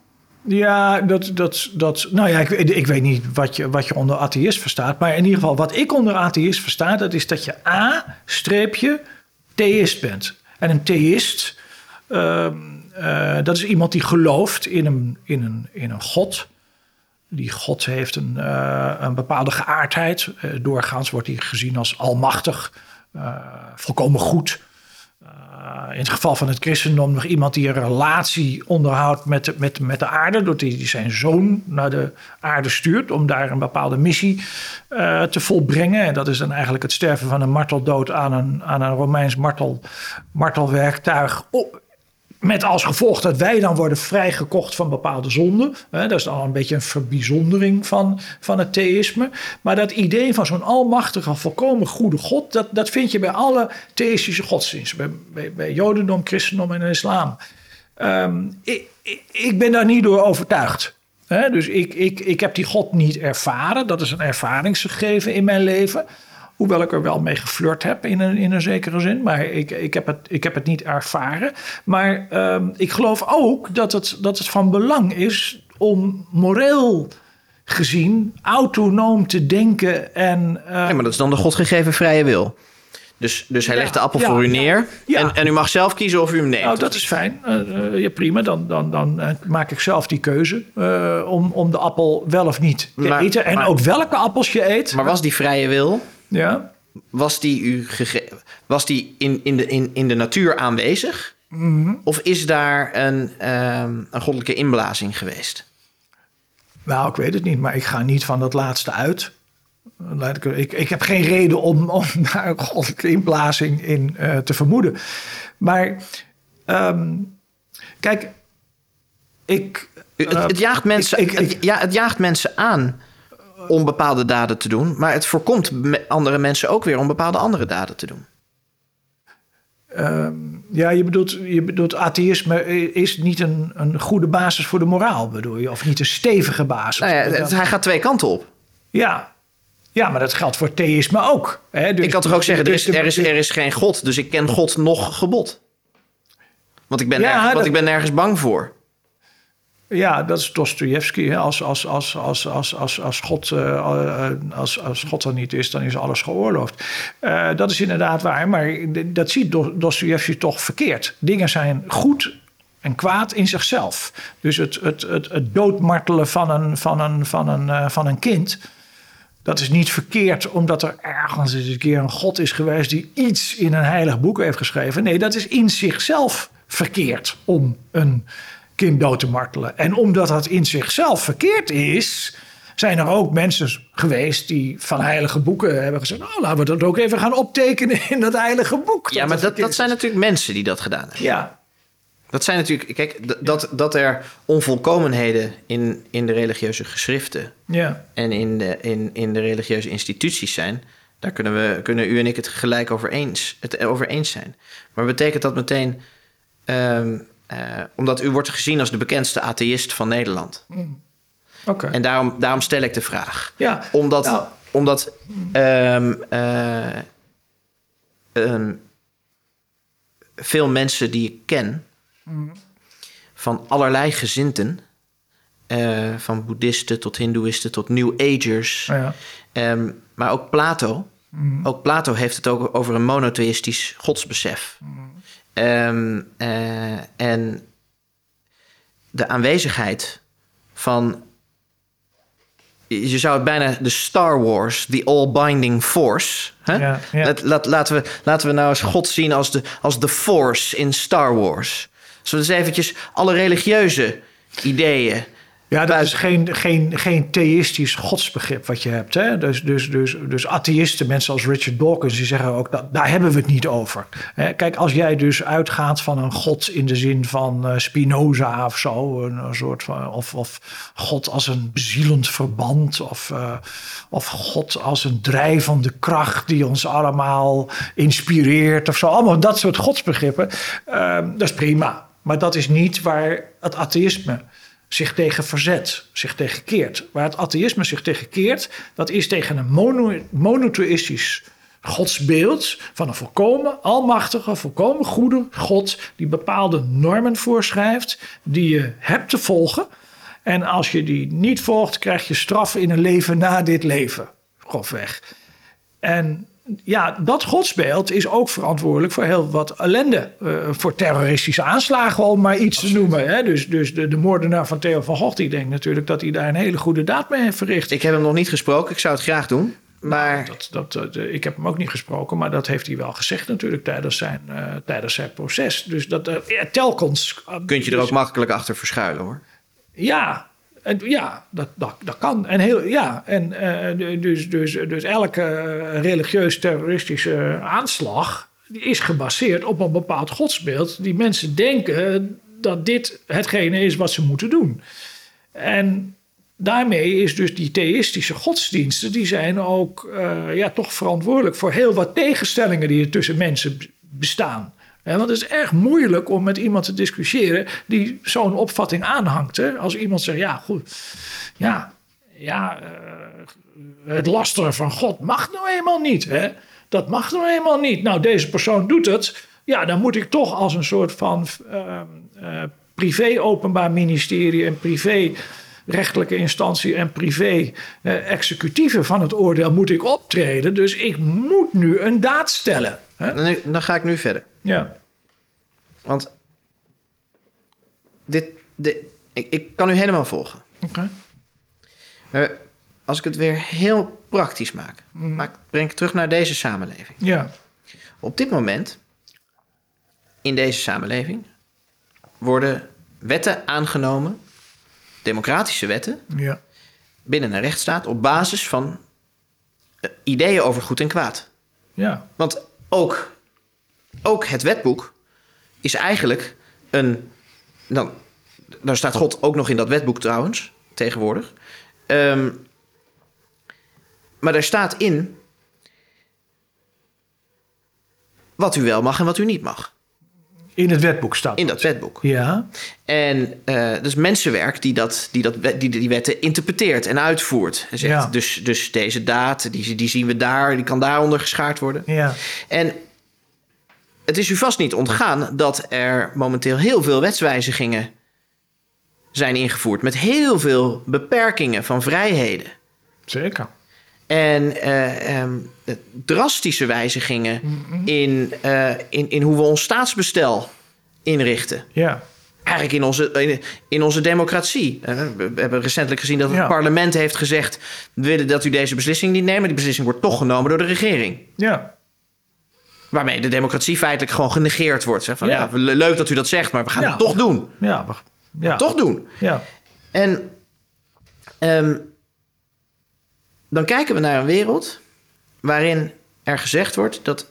Ja, dat, dat, dat, nou ja, ik, ik weet niet wat je, wat je onder atheïst verstaat. Maar in ieder geval, wat ik onder atheïst versta, dat is dat je A, streepje, theïst bent. En een theïst, eh, dat is iemand die gelooft in een, in een, in een God. Die God heeft een, eh, een bepaalde geaardheid. Eh, doorgaans wordt hij gezien als almachtig, volkomen goed. In het geval van het christendom nog iemand die een relatie onderhoudt met met, met de aarde. Doordat hij zijn zoon naar de aarde stuurt om daar een bepaalde missie te volbrengen. En dat is dan eigenlijk het sterven van een marteldood aan een, aan een Romeins martel, martelwerktuig. Met als gevolg dat wij dan worden vrijgekocht van bepaalde zonden. Dat is dan een beetje een verbijzondering van, van het theïsme. Maar dat idee van zo'n almachtige, volkomen goede God, dat, dat vind je bij alle theïstische godsdiensten. Bij, bij, Jodendom, Christendom en Islam. Um, ik, ik, ben daar niet door overtuigd. dus ik, ik, ik heb die God niet ervaren. Dat is een ervaringsgegeven in mijn leven. Hoewel ik er wel mee geflirt heb in een, in een zekere zin. Maar ik, ik, heb, het, ik heb het niet ervaren. Maar ehm, ik geloof ook dat het, dat het van belang is om moreel gezien autonoom te denken. En, uh, ja, maar dat is dan de godgegeven vrije wil. Dus, dus hij legt de appel voor u neer. En, en u mag zelf kiezen of u hem neemt. Nou, dat is fijn. Uh, ja, prima. Dan, dan, dan maak ik zelf die keuze om, om de appel wel of niet te eten. En ook welke appels je eet. Maar was die vrije wil? Ja. Was die, u was die in, in, de, in, in de natuur aanwezig? Mhm. Of is daar een, um, een goddelijke inblazing geweest? Nou, ik weet het niet, maar ik ga niet van dat laatste uit. Ik, ik, ik heb geen reden om, om daar een goddelijke inblazing in uh, te vermoeden. Maar um, kijk, ik. Uh, het, het, jaagt mensen, ik, het, ja, het jaagt mensen aan om bepaalde daden te doen. Maar het voorkomt andere mensen ook weer om bepaalde andere daden te doen. Uh, ja, je bedoelt, je bedoelt atheïsme is niet een, een goede basis voor de moraal, bedoel je? Of niet een stevige basis? Nou ja, het, hij gaat twee kanten op. Ja, ja maar dat geldt voor theïsme ook. Hè? Dus, ik kan toch ook zeggen, er is, er, is, er is geen God, dus ik ken God nog gebod. Want ik ben, ja, want ik ben nergens bang voor. Ja, dat is Dostoevsky. Als, als, als, als, als, als, als, God, uh, als, als God er niet is, dan is alles geoorloofd. Uh, dat is inderdaad waar, maar dat ziet Dostoevsky toch verkeerd. Dingen zijn goed en kwaad in zichzelf. Dus het, het, het, het doodmartelen van een, van, een, van, een, van een kind. Dat is niet verkeerd omdat er ergens eens een keer een God is geweest die iets in een heilig boek heeft geschreven. Nee, dat is in zichzelf verkeerd om een kind dood te martelen. En omdat dat in zichzelf verkeerd is, zijn er ook mensen geweest die van heilige boeken hebben gezegd: Nou, laten we dat ook even gaan optekenen in dat heilige boek. Ja, maar dat, dat zijn natuurlijk mensen die dat gedaan hebben. Ja. Dat zijn natuurlijk, kijk, dat, dat er onvolkomenheden in, in de religieuze geschriften ja. en in de, in, in de religieuze instituties zijn, daar kunnen, we, kunnen u en ik het gelijk over eens, het over eens zijn. Maar betekent dat meteen um, uh, omdat u wordt gezien als de bekendste atheïst van Nederland. Mm. Oké. En daarom, daarom stel ik de vraag. Ja, omdat nou. omdat um, uh, um, veel mensen die ik ken, mm. van allerlei gezinten, uh, van boeddhisten tot hindoeïsten tot new agers, oh ja. um, maar ook Plato. Mm. Ook Plato heeft het ook over een monotheïstisch godsbesef. Um, uh, en de aanwezigheid van. Je zou het bijna de Star Wars, the all-binding force. Hè? Ja, ja. Laat, laat, laten, we, laten we nou eens God zien als de, als de force in Star Wars. Zullen we eens eventjes alle religieuze ideeën ja, dat is geen, geen, geen theïstisch godsbegrip wat je hebt. Hè? Dus, dus, dus, dus atheïsten, mensen als Richard Dawkins, die zeggen ook dat daar hebben we het niet over. Kijk, als jij dus uitgaat van een god in de zin van uh, Spinoza of zo, een, een, soort van, of, of god als een bezielend verband, of, uh, of god als een drijvende kracht die ons allemaal inspireert of zo, allemaal dat soort godsbegrippen, uh, dat is prima. Maar dat is niet waar het atheïsme zich tegen verzet, zich tegen keert. Waar het atheïsme zich tegen keert, dat is tegen een mono, monotheïstisch godsbeeld van een volkomen almachtige, volkomen goede God die bepaalde normen voorschrijft die je hebt te volgen. En als je die niet volgt, krijg je straf in een leven na dit leven. Grofweg. En ja, dat godsbeeld is ook verantwoordelijk voor heel wat ellende. Uh, voor terroristische aanslagen, om maar iets te noemen. Hè? Dus, dus de, de moordenaar van Theo van Gogh, die denkt natuurlijk dat hij daar een hele goede daad mee heeft verricht. Ik heb hem nog niet gesproken, ik zou het graag doen. Maar... Dat, dat, uh, ik heb hem ook niet gesproken, maar dat heeft hij wel gezegd natuurlijk tijdens zijn, uh, tijdens zijn proces. Dus dat telkens... Kunt je er ook makkelijk achter verschuilen hoor. Ja, en, ja, dat, dat, dat kan. En, heel, ja, en uh, dus, dus, dus elke religieus terroristische aanslag is gebaseerd op een bepaald godsbeeld. Die mensen denken dat dit hetgene is wat ze moeten doen. En daarmee is dus die theïstische godsdiensten, die zijn ook uh, ja, toch verantwoordelijk voor heel wat tegenstellingen die er tussen mensen bestaan. Want het is erg moeilijk om met iemand te discussiëren die zo'n opvatting aanhangt. Hè? Als iemand zegt, ja, goed, ja, ja uh, het lasteren van God mag nou eenmaal niet. Hè? Dat mag nou eenmaal niet. Nou, deze persoon doet het. Ja, dan moet ik toch als een soort van uh, privé-openbaar ministerie en privé rechtelijke instantie en privé eh, van het oordeel moet ik optreden. Dus ik moet nu een daad stellen. Dan, dan, ga ik nu verder. Ja. Want dit, dit, ik, ik kan u helemaal volgen. Oké. Okay. als ik het weer heel praktisch maak, mm. maak, breng ik terug naar deze samenleving. Ja. Op dit moment, in deze samenleving, worden wetten aangenomen democratische wetten ja. binnen een rechtsstaat op basis van uh, ideeën over goed en kwaad. Ja. Want ook, ook het wetboek is eigenlijk een. Dan, daar staat God ook nog in dat wetboek trouwens, tegenwoordig. Um, maar daar staat in wat u wel mag en wat u niet mag. In het wetboek staat. In dat wetboek. Ja. En uh, dat is mensenwerk die, dat, die, dat, die, die wetten interpreteert en uitvoert. En zegt, Ja. dus, dus deze daad, die, die zien we daar, die kan daaronder geschaard worden. Ja. En het is u vast niet ontgaan dat er momenteel heel veel wetswijzigingen zijn ingevoerd. Met heel veel beperkingen van vrijheden. Zeker. En eh, ehm, drastische wijzigingen in, eh, in, in hoe we ons staatsbestel inrichten. Ja. Eigenlijk in onze, in, in onze democratie. Eh, we hebben recentelijk gezien dat het Ja. parlement heeft gezegd... we willen dat u deze beslissing niet neemt... maar die beslissing wordt toch genomen door de regering. Ja. Waarmee de democratie feitelijk gewoon genegeerd wordt. Zeg Van, Ja. ja. le- leuk dat u dat zegt, maar we gaan Ja. het toch doen. Ja. Ja. Toch doen. Ja. En ehm, dan kijken we naar een wereld waarin er gezegd wordt dat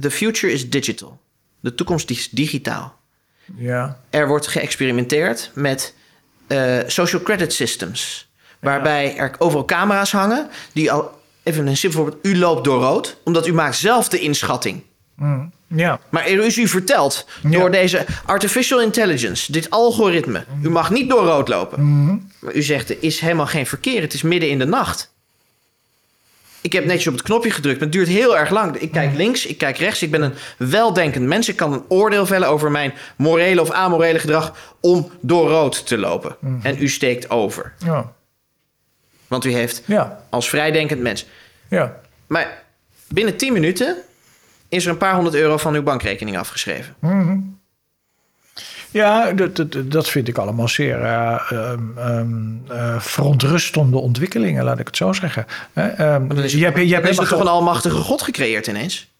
the future is digital. De toekomst is digitaal. Ja. Er wordt geëxperimenteerd met eh, social credit systems. Waarbij er overal camera's hangen die al... Even een simpel voorbeeld. U loopt door rood, omdat u maakt zelf de inschatting. Mm. Ja. Maar er is u verteld Ja. door deze artificial intelligence, dit algoritme. U mag niet door rood lopen. Maar u zegt, er is helemaal geen verkeer. Het is midden in de nacht. Ik heb netjes op het knopje gedrukt, maar het duurt heel erg lang. Ik kijk links, ik kijk rechts. Ik ben een weldenkend mens. Ik kan een oordeel vellen over mijn morele of amorele gedrag om door rood te lopen. En u steekt over. Ja. Want u heeft Ja. als vrijdenkend mens. Ja. Maar binnen 10 minuten is er een paar honderd euro van uw bankrekening afgeschreven. Ja, dat, dat, dat vind ik allemaal zeer eh, eh, verontrustende ontwikkelingen, laat ik het zo zeggen. Eh, ehm, is, je hebt, je hebt is er toch een almachtige God gecreëerd ineens?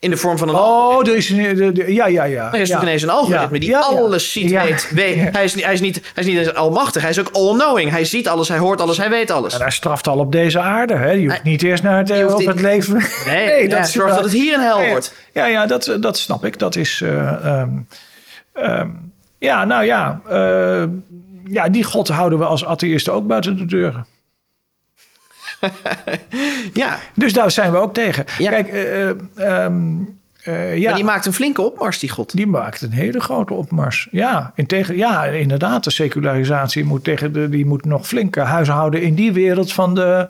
In de vorm van een Oh, er is een, de- de- ja, ja, ja. Er is ja. ineens een algoritme Ja, die ja, alles ziet, weet. weet. Hij, is, niet- hij, is niet, hij is niet eens almachtig, hij is ook all-knowing. Hij ziet alles, hij hoort alles, hij weet alles. En hij straft al op deze aarde. Hè? Je hoeft niet eerst naar het, hoeft op het leven. Nee, ja, zorg dat het hier een hel wordt. Ja, ja dat, dat snap ik. Dat is. eh, ja, nou ja. eh, ja, die God houden we als atheïsten ook buiten de deuren. Ja, Dus daar zijn we ook tegen. Ja. Kijk, eh, eh, ehm, eh, ja, Maar die maakt een flinke opmars, die god. die maakt een hele grote opmars. Ja, in tegen, ja inderdaad, de secularisatie moet, tegen de, die moet nog flinke huishouden in die wereld van de...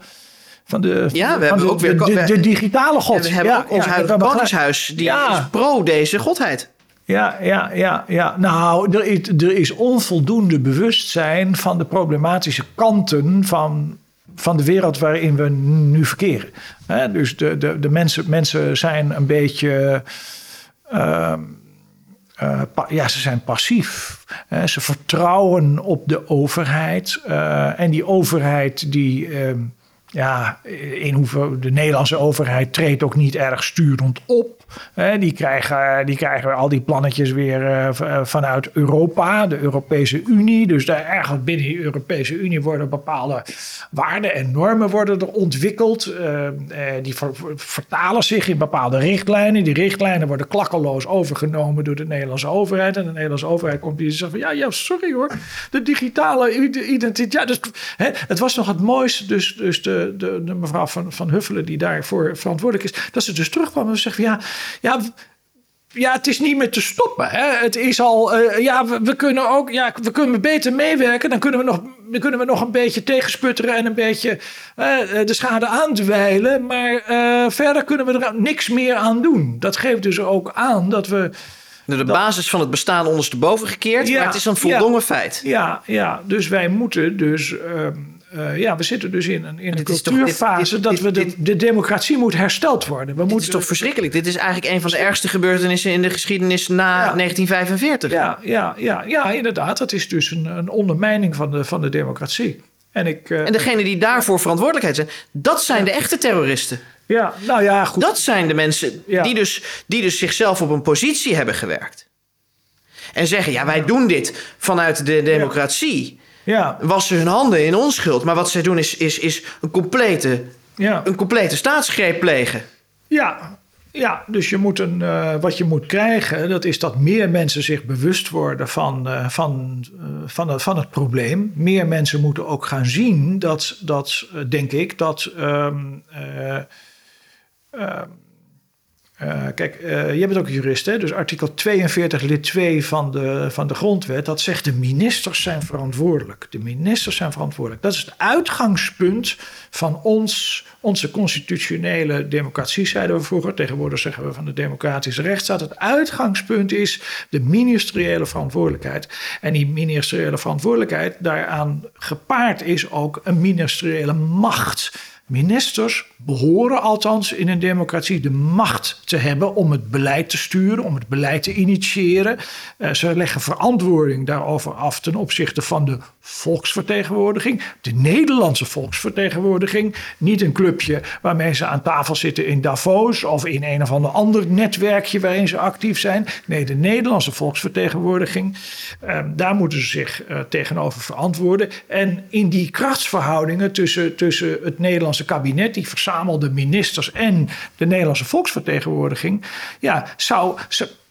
Van de, Ja, we van hebben de, ook weer- de, de, de digitale god. We hebben ja, ook ons ja, huidige koningshuis, die is pro deze godheid. Ja, ja, ja, ja. Nou, er is, er is onvoldoende bewustzijn van de problematische kanten van, van de wereld waarin we nu verkeren. Dus de, de, de mensen, mensen zijn een beetje. ehm, eh, ja, ze zijn passief. Ze vertrouwen op de overheid. eh, en die overheid die. ehm, ja, in hoever de Nederlandse overheid treedt ook niet erg sturend op. Die, krijgen, die krijgen al die plannetjes weer eh, eh, vanuit Europa, de Europese Unie. Dus daar ergens binnen die Europese Unie worden bepaalde waarden en normen worden er ontwikkeld. Eh, die ver- ver- vertalen zich in bepaalde richtlijnen. Die richtlijnen worden klakkeloos overgenomen door de Nederlandse overheid. En de Nederlandse overheid komt en zegt van ja, ja, sorry hoor. De digitale ide- identiteit. Ja, dus, het was nog het mooiste. Dus, dus de, de, de mevrouw van, van Huffelen, die daarvoor verantwoordelijk is, dat ze dus terugkwam en zegt van ja, ja. Ja, het is niet meer te stoppen. Hè? Het is al. eh, ja, we, we kunnen ook. Ja, we kunnen beter meewerken. Dan kunnen we nog, dan kunnen we nog een beetje tegensputteren en een beetje eh, de schade aandwijlen. Maar eh, verder kunnen we er niks meer aan doen. Dat geeft dus ook aan dat we. De basis van het bestaan ondersteboven gekeerd, Ja, maar het is een voldongen feit. Ja, ja, dus wij moeten dus. ehm, eh, ja, we zitten dus in een, in een toch- cultuurfase dit- dit- dat dit- we de, de democratie moet hersteld worden. We Dit moeten is toch verschrikkelijk? Dit is eigenlijk een van de ergste gebeurtenissen in de geschiedenis na Ja. 1945. Ja, ja, ja, ja, inderdaad. Dat is dus een, een ondermijning van de, van de democratie. En ik. eh, En degenen die daarvoor verantwoordelijkheid zijn, dat zijn de echte terroristen. ja, nou ja, goed. Dat zijn de mensen Ja. die, dus, die dus zichzelf op een positie hebben gewerkt. En zeggen, ja, wij doen dit vanuit de democratie. Ja, Wassen hun handen in onschuld. Maar wat zij doen is, is, is een, complete, ja. een complete staatsgreep plegen. Ja, ja, dus je moet een, eh, wat je moet krijgen, dat is dat meer mensen zich bewust worden van, eh, van, eh, van, het, van het probleem. Meer mensen moeten ook gaan zien dat, dat denk ik, dat. ehm, eh, kijk, eh je bent ook jurist, hè? dus artikel 42 lid 2 van de, van de grondwet, dat zegt de ministers zijn verantwoordelijk. De ministers zijn verantwoordelijk. Dat is het uitgangspunt van ons, onze constitutionele democratie, zeiden we vroeger. Tegenwoordig zeggen we van de democratische rechtsstaat. Het uitgangspunt is de ministeriële verantwoordelijkheid. En die ministeriële verantwoordelijkheid, daaraan gepaard is ook een ministeriële macht. Ministers behoren althans in een democratie de macht te hebben om het beleid te sturen, om het beleid te initiëren. Eh, ze leggen verantwoording daarover af ten opzichte van de volksvertegenwoordiging, de Nederlandse volksvertegenwoordiging. Niet een clubje waarmee ze aan tafel zitten in Davos of in een of ander ander netwerkje waarin ze actief zijn. Nee, de Nederlandse volksvertegenwoordiging. Eh, daar moeten ze zich eh, tegenover verantwoorden. En in die krachtsverhoudingen tussen, tussen het Nederlandse kabinet, die verzamelde ministers en de Nederlandse volksvertegenwoordiging, ja, zou.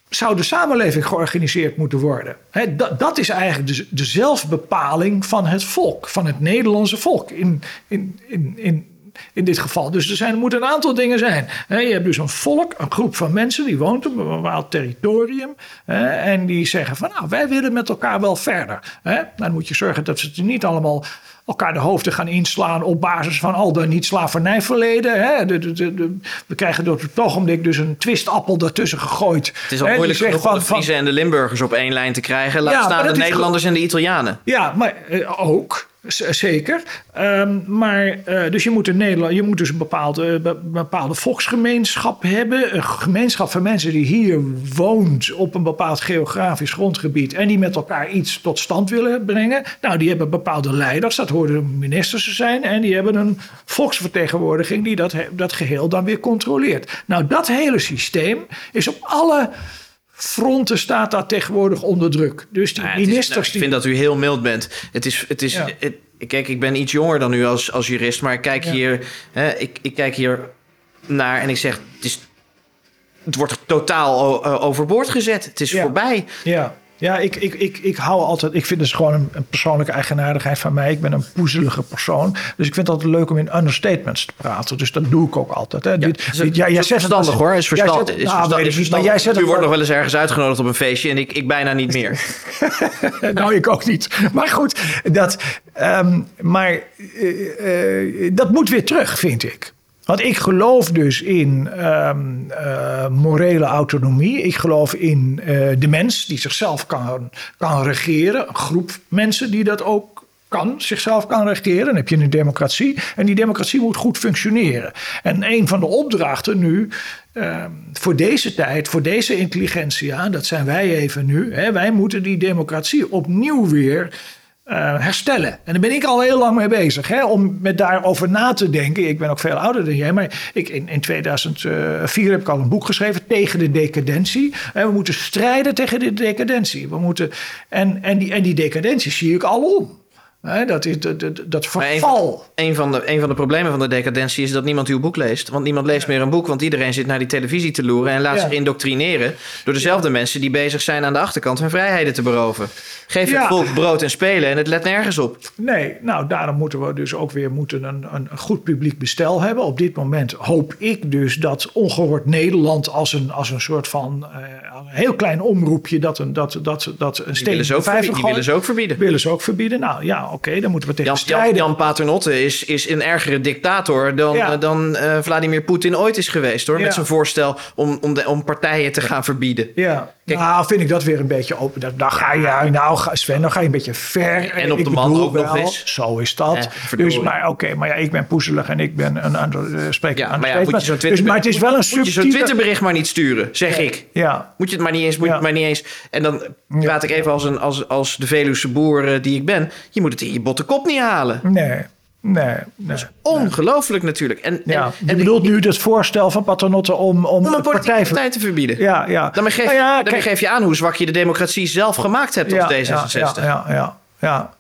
Zou de samenleving georganiseerd moeten worden. Dat, dat is eigenlijk de, de zelfbepaling van het volk, van het Nederlandse volk in, in, in, in, in dit geval. Dus er, zijn, er moeten een aantal dingen zijn. Je hebt dus een volk, een groep van mensen die woont op een bepaald territorium. En die zeggen van nou, wij willen met elkaar wel verder. Dan moet je zorgen dat ze het niet allemaal elkaar de hoofden gaan inslaan op basis van al dan niet slavernijverleden. Hè. De, de, de, de- we krijgen door het ogenblik dus een twistappel daartussen gegooid. Het is al Hè, moeilijk genoeg om de van- Friese en de Limburgers op één lijn te krijgen. Laat Ja, staan dat de is Nederlanders en de Italianen. Ja, maar eh, ook. Zeker. Ehm, maar eh, dus je moet, in Nederland, je moet dus een bepaalde, be- bepaalde volksgemeenschap hebben. Een gemeenschap van mensen die hier woont op een bepaald geografisch grondgebied. En die met elkaar iets tot stand willen brengen. Nou, die hebben bepaalde leiders. Dat horen ministers te zijn. En die hebben een volksvertegenwoordiging die dat, dat geheel dan weer controleert. Nou, dat hele systeem is op alle fronten staat dat tegenwoordig onder druk. Dus die Nou ja, het is- ministers nou, ik die vind dat u heel mild bent. Het is, het is, Ja. het- kijk, ik ben iets jonger dan u als, als jurist, maar ik kijk, Ja. hier, hè, ik, ik kijk hier naar en ik zeg, het, is, het wordt totaal overboord gezet. Het is voorbij. Ja, Ja, ik, ik, ik, ik hou altijd. Ik vind het gewoon een, een, persoonlijke eigenaardigheid van mij. Ik ben een poezelige persoon. Dus ik vind het altijd leuk om in understatements te praten. Dus dat doe ik ook altijd. Hè. Ja, dit, dit, ja, jij zegt verstandig hoor. Is verstand, is verstand, is verstand. Maar jij zet U wordt nog wel eens ergens uitgenodigd op een feestje en ik, ik bijna niet meer. nou, ik ook niet. Maar goed, dat, um, maar, uh, uh, dat moet weer terug, vind ik. Want ik geloof dus in um, uh, morele autonomie. Ik geloof in uh, de mens die zichzelf kan, kan regeren. Een groep mensen die dat ook kan, zichzelf kan regeren. Dan heb je een democratie. En die democratie moet goed functioneren. En een van de opdrachten nu uh, voor deze tijd, voor deze intelligentia, dat zijn wij even nu. Hè, wij moeten die democratie opnieuw weer uh, herstellen. En daar ben ik al heel lang mee bezig. Hè, om met daarover na te denken. Ik ben ook veel ouder dan jij. Maar ik, in, in 2004 heb ik al een boek geschreven tegen de decadentie. En we moeten strijden tegen de decadentie. We moeten, en, en, die, en die decadentie zie ik al om dat, is, dat, dat verval. Een van, de, een van de problemen van de decadentie is dat niemand uw boek leest. Want niemand leest meer een boek, want iedereen zit naar die televisie te loeren en laat zich indoctrineren door dezelfde mensen die bezig zijn aan de achterkant hun vrijheden te beroven. Geef het volk brood en spelen en het let nergens op. Nee, nou daarom moeten we dus ook weer moeten een, een goed publiek bestel hebben. Op dit moment hoop ik dus dat ongehoord Nederland als een, als een soort van uh, heel klein omroepje dat een, dat, dat, dat een willen ze ook verbieden. Willen ze ook verbieden. Nou ja, oké, dan moeten we tegen Jan, strijden. Jan Paternotte is, is een ergere dictator dan, ja. dan uh, Vladimir Poetin ooit is geweest, hoor. Ja. Met zijn voorstel om, om, de, om partijen te gaan verbieden. Ja, Kijk, nou vind ik dat weer een beetje open. Dan ga je, nou Sven, dan ga je een beetje ver. En op de man ook wel, nog eens. Zo is dat. Eh, dus, maar oké, maar ja, ik ben poezelig en ik ben een ander uh, spreker. Ja, maar ja, moet je dus, maar het is wel een subtiele... Moet je zo'n Twitterbericht maar niet sturen, zeg ik. Ja. Moet je het maar niet eens, moet je het maar niet eens. En dan praat ik even als, een, als, als de Veluwse boer uh, die ik ben. Je moet het in je botte kop niet halen. Nee. Nee, nee, dat is ongelooflijk nee. natuurlijk. En, ja, en, je bedoelt nu het voorstel van Paternotte om, om, om een partij, partij te verbieden. Ja, ja. Daarmee geef, nou ja, daarmee geef je aan hoe zwak je de democratie zelf gemaakt hebt als ja, D66. Ja, ja, ja, ja.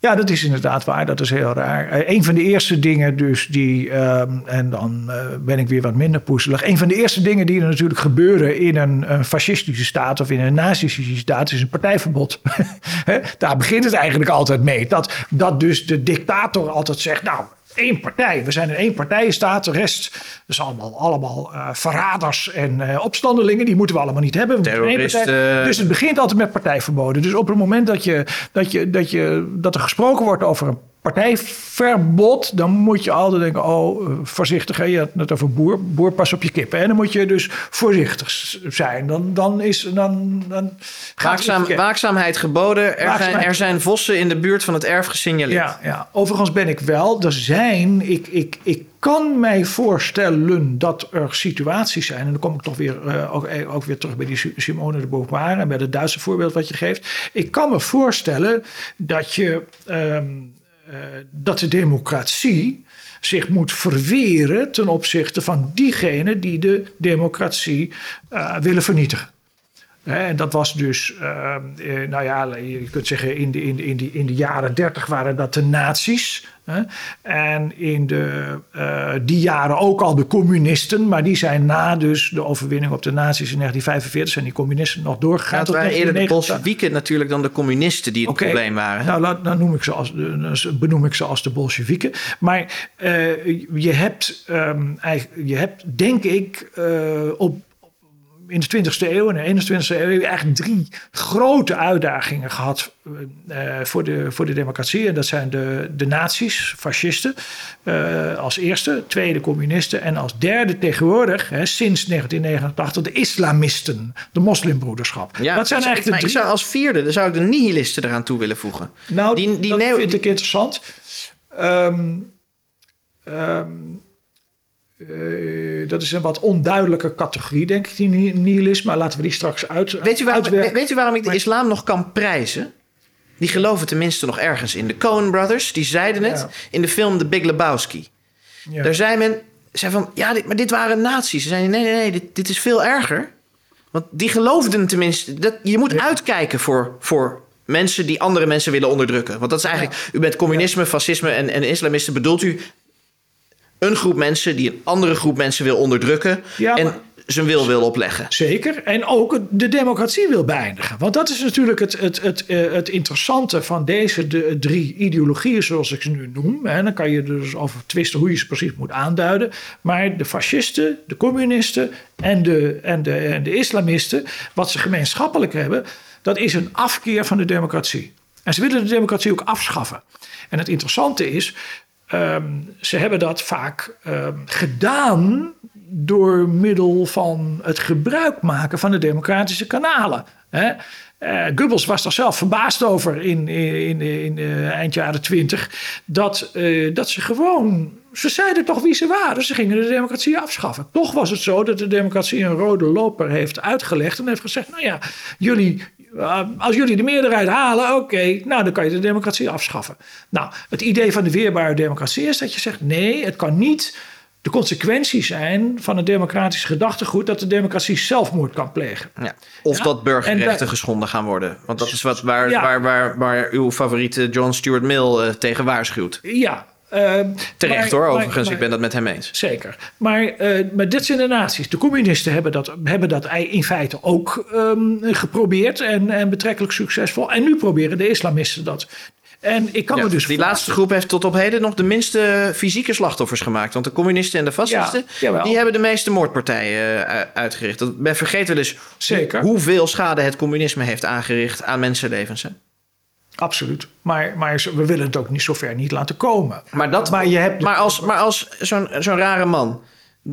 Ja, dat is inderdaad waar. Dat is heel raar. Uh, een van de eerste dingen dus die... Um, en dan uh, ben ik weer wat minder poezelig. Een van de eerste dingen die er natuurlijk gebeuren... in een, een fascistische staat of in een nazistische staat... is een partijverbod. Daar begint het eigenlijk altijd mee. Dat, dat dus de dictator altijd zegt... nou, één partij. We zijn een één partijenstaat. De rest is allemaal, allemaal uh, verraders en uh, opstandelingen. Die moeten we allemaal niet hebben. Terroristen. Dus het begint altijd met partijverboden. Dus op het moment dat, je, dat, je, dat, je, dat er gesproken wordt over een partijverbod, dan moet je altijd denken: oh, voorzichtig. Hè? Je had het over boer, boer pas op je kippen. En dan moet je dus voorzichtig zijn. Dan, dan is. Dan, dan Waakzaam, waakzaamheid geboden. Er, Waakzaamheid. Zijn, er zijn vossen in de buurt van het erf gesignaleerd. Ja, ja. overigens ben ik wel. Er zijn. Ik, ik, ik kan mij voorstellen dat er situaties zijn. En dan kom ik toch weer, uh, ook, ook, weer terug bij die Simone de Beauvoir en bij het Duitse voorbeeld wat je geeft. Ik kan me voorstellen dat je. Um, uh, dat de democratie zich moet verweren ten opzichte van diegenen die de democratie uh, willen vernietigen. En dat was dus, uh, nou ja, je kunt zeggen, in de, in, de, in, de, in de jaren dertig waren dat de nazi's. Hè? En in de, uh, die jaren ook al de communisten, maar die zijn na dus de overwinning op de nazi's in 1945 zijn die communisten nog doorgegaan. Ja, het waren eerder de Bolsjewieken natuurlijk dan de communisten die het okay. probleem waren. Nou, dan noem ik ze als, benoem ik ze als de Bolsjewieken. Maar uh, je, hebt, um, je hebt, denk ik, op in de 20e eeuw en de 21e eeuw eigenlijk drie grote uitdagingen gehad uh, voor, de, voor de democratie. En dat zijn de, de nazi's, fascisten, uh, als eerste. Tweede, communisten. En als derde tegenwoordig, hè, sinds 1989, de islamisten, de moslimbroederschap. Ja, dat zijn eigenlijk ik, de drie... zou als vierde, dan zou ik de nihilisten eraan toe willen voegen. Nou, die, die dat vind ik interessant. Um, um, uh, dat is een wat onduidelijke categorie, denk ik, die nihilisme. Maar laten we die straks uit. Weet u, waarom, weet u waarom ik de islam nog kan prijzen? Die geloven tenminste nog ergens in. De Coen Brothers, die zeiden het ja. in de film The Big Lebowski. Ja. Daar zei men, zei van, ja, dit, maar dit waren nazi's. Ze zeiden, nee, nee, nee, dit, dit is veel erger. Want die geloofden tenminste, dat, je moet ja. uitkijken voor, voor mensen die andere mensen willen onderdrukken. Want dat is eigenlijk, u bent communisme, fascisme en, en islamisten, bedoelt u een groep mensen die een andere groep mensen wil onderdrukken. Ja, en zijn wil wil opleggen. Zeker. En ook de democratie wil beëindigen. Want dat is natuurlijk het, het, het, eh, het interessante van deze de, drie ideologieën, zoals ik ze nu noem. En dan kan je dus over twisten hoe je ze precies moet aanduiden. Maar de fascisten, de communisten en de, en de, en de islamisten, wat ze gemeenschappelijk hebben, dat is een afkeer van de democratie. En ze willen de democratie ook afschaffen. En het interessante is, ehm, ze hebben dat vaak ehm, gedaan door middel van het gebruik maken van de democratische kanalen. Hè? Goebbels was daar zelf verbaasd over in, in, in, in eind jaren twintig. Dat, uh, dat ze gewoon. Ze zeiden toch wie ze waren. Ze gingen de democratie afschaffen. Toch was het zo dat de democratie een rode loper heeft uitgelegd. En heeft gezegd: Nou ja, jullie, uh, als jullie de meerderheid halen, oké, okay, nou dan kan je de democratie afschaffen. Nou, het idee van de weerbare democratie is dat je zegt: nee, het kan niet de consequenties zijn van het democratisch gedachtegoed dat de democratie zelfmoord kan plegen. Ja. Of ja? dat burgerrechten geschonden gaan worden. Want dat is wat waar, ja. waar, waar, waar uw favoriete John Stuart Mill uh, tegen waarschuwt. Ja. Uh, Terecht maar, hoor, overigens. Maar, ik ben dat met hem eens. Zeker. Maar, uh, maar dit zijn de naties. De communisten hebben dat, hebben dat in feite ook um, geprobeerd en, en betrekkelijk succesvol. En nu proberen de islamisten dat. En ik kan ja, me dus die laatste groep heeft tot op heden nog de minste fysieke slachtoffers gemaakt. Want de communisten en de fascisten, ja, die hebben de meeste moordpartijen uh, uitgericht. Men vergeet wel eens Zeker. hoeveel schade het communisme heeft aangericht aan mensenlevens. Absoluut. Maar, maar we willen het ook niet zover niet laten komen. Maar, dat, maar, je hebt maar als, maar als zo'n zo'n rare man,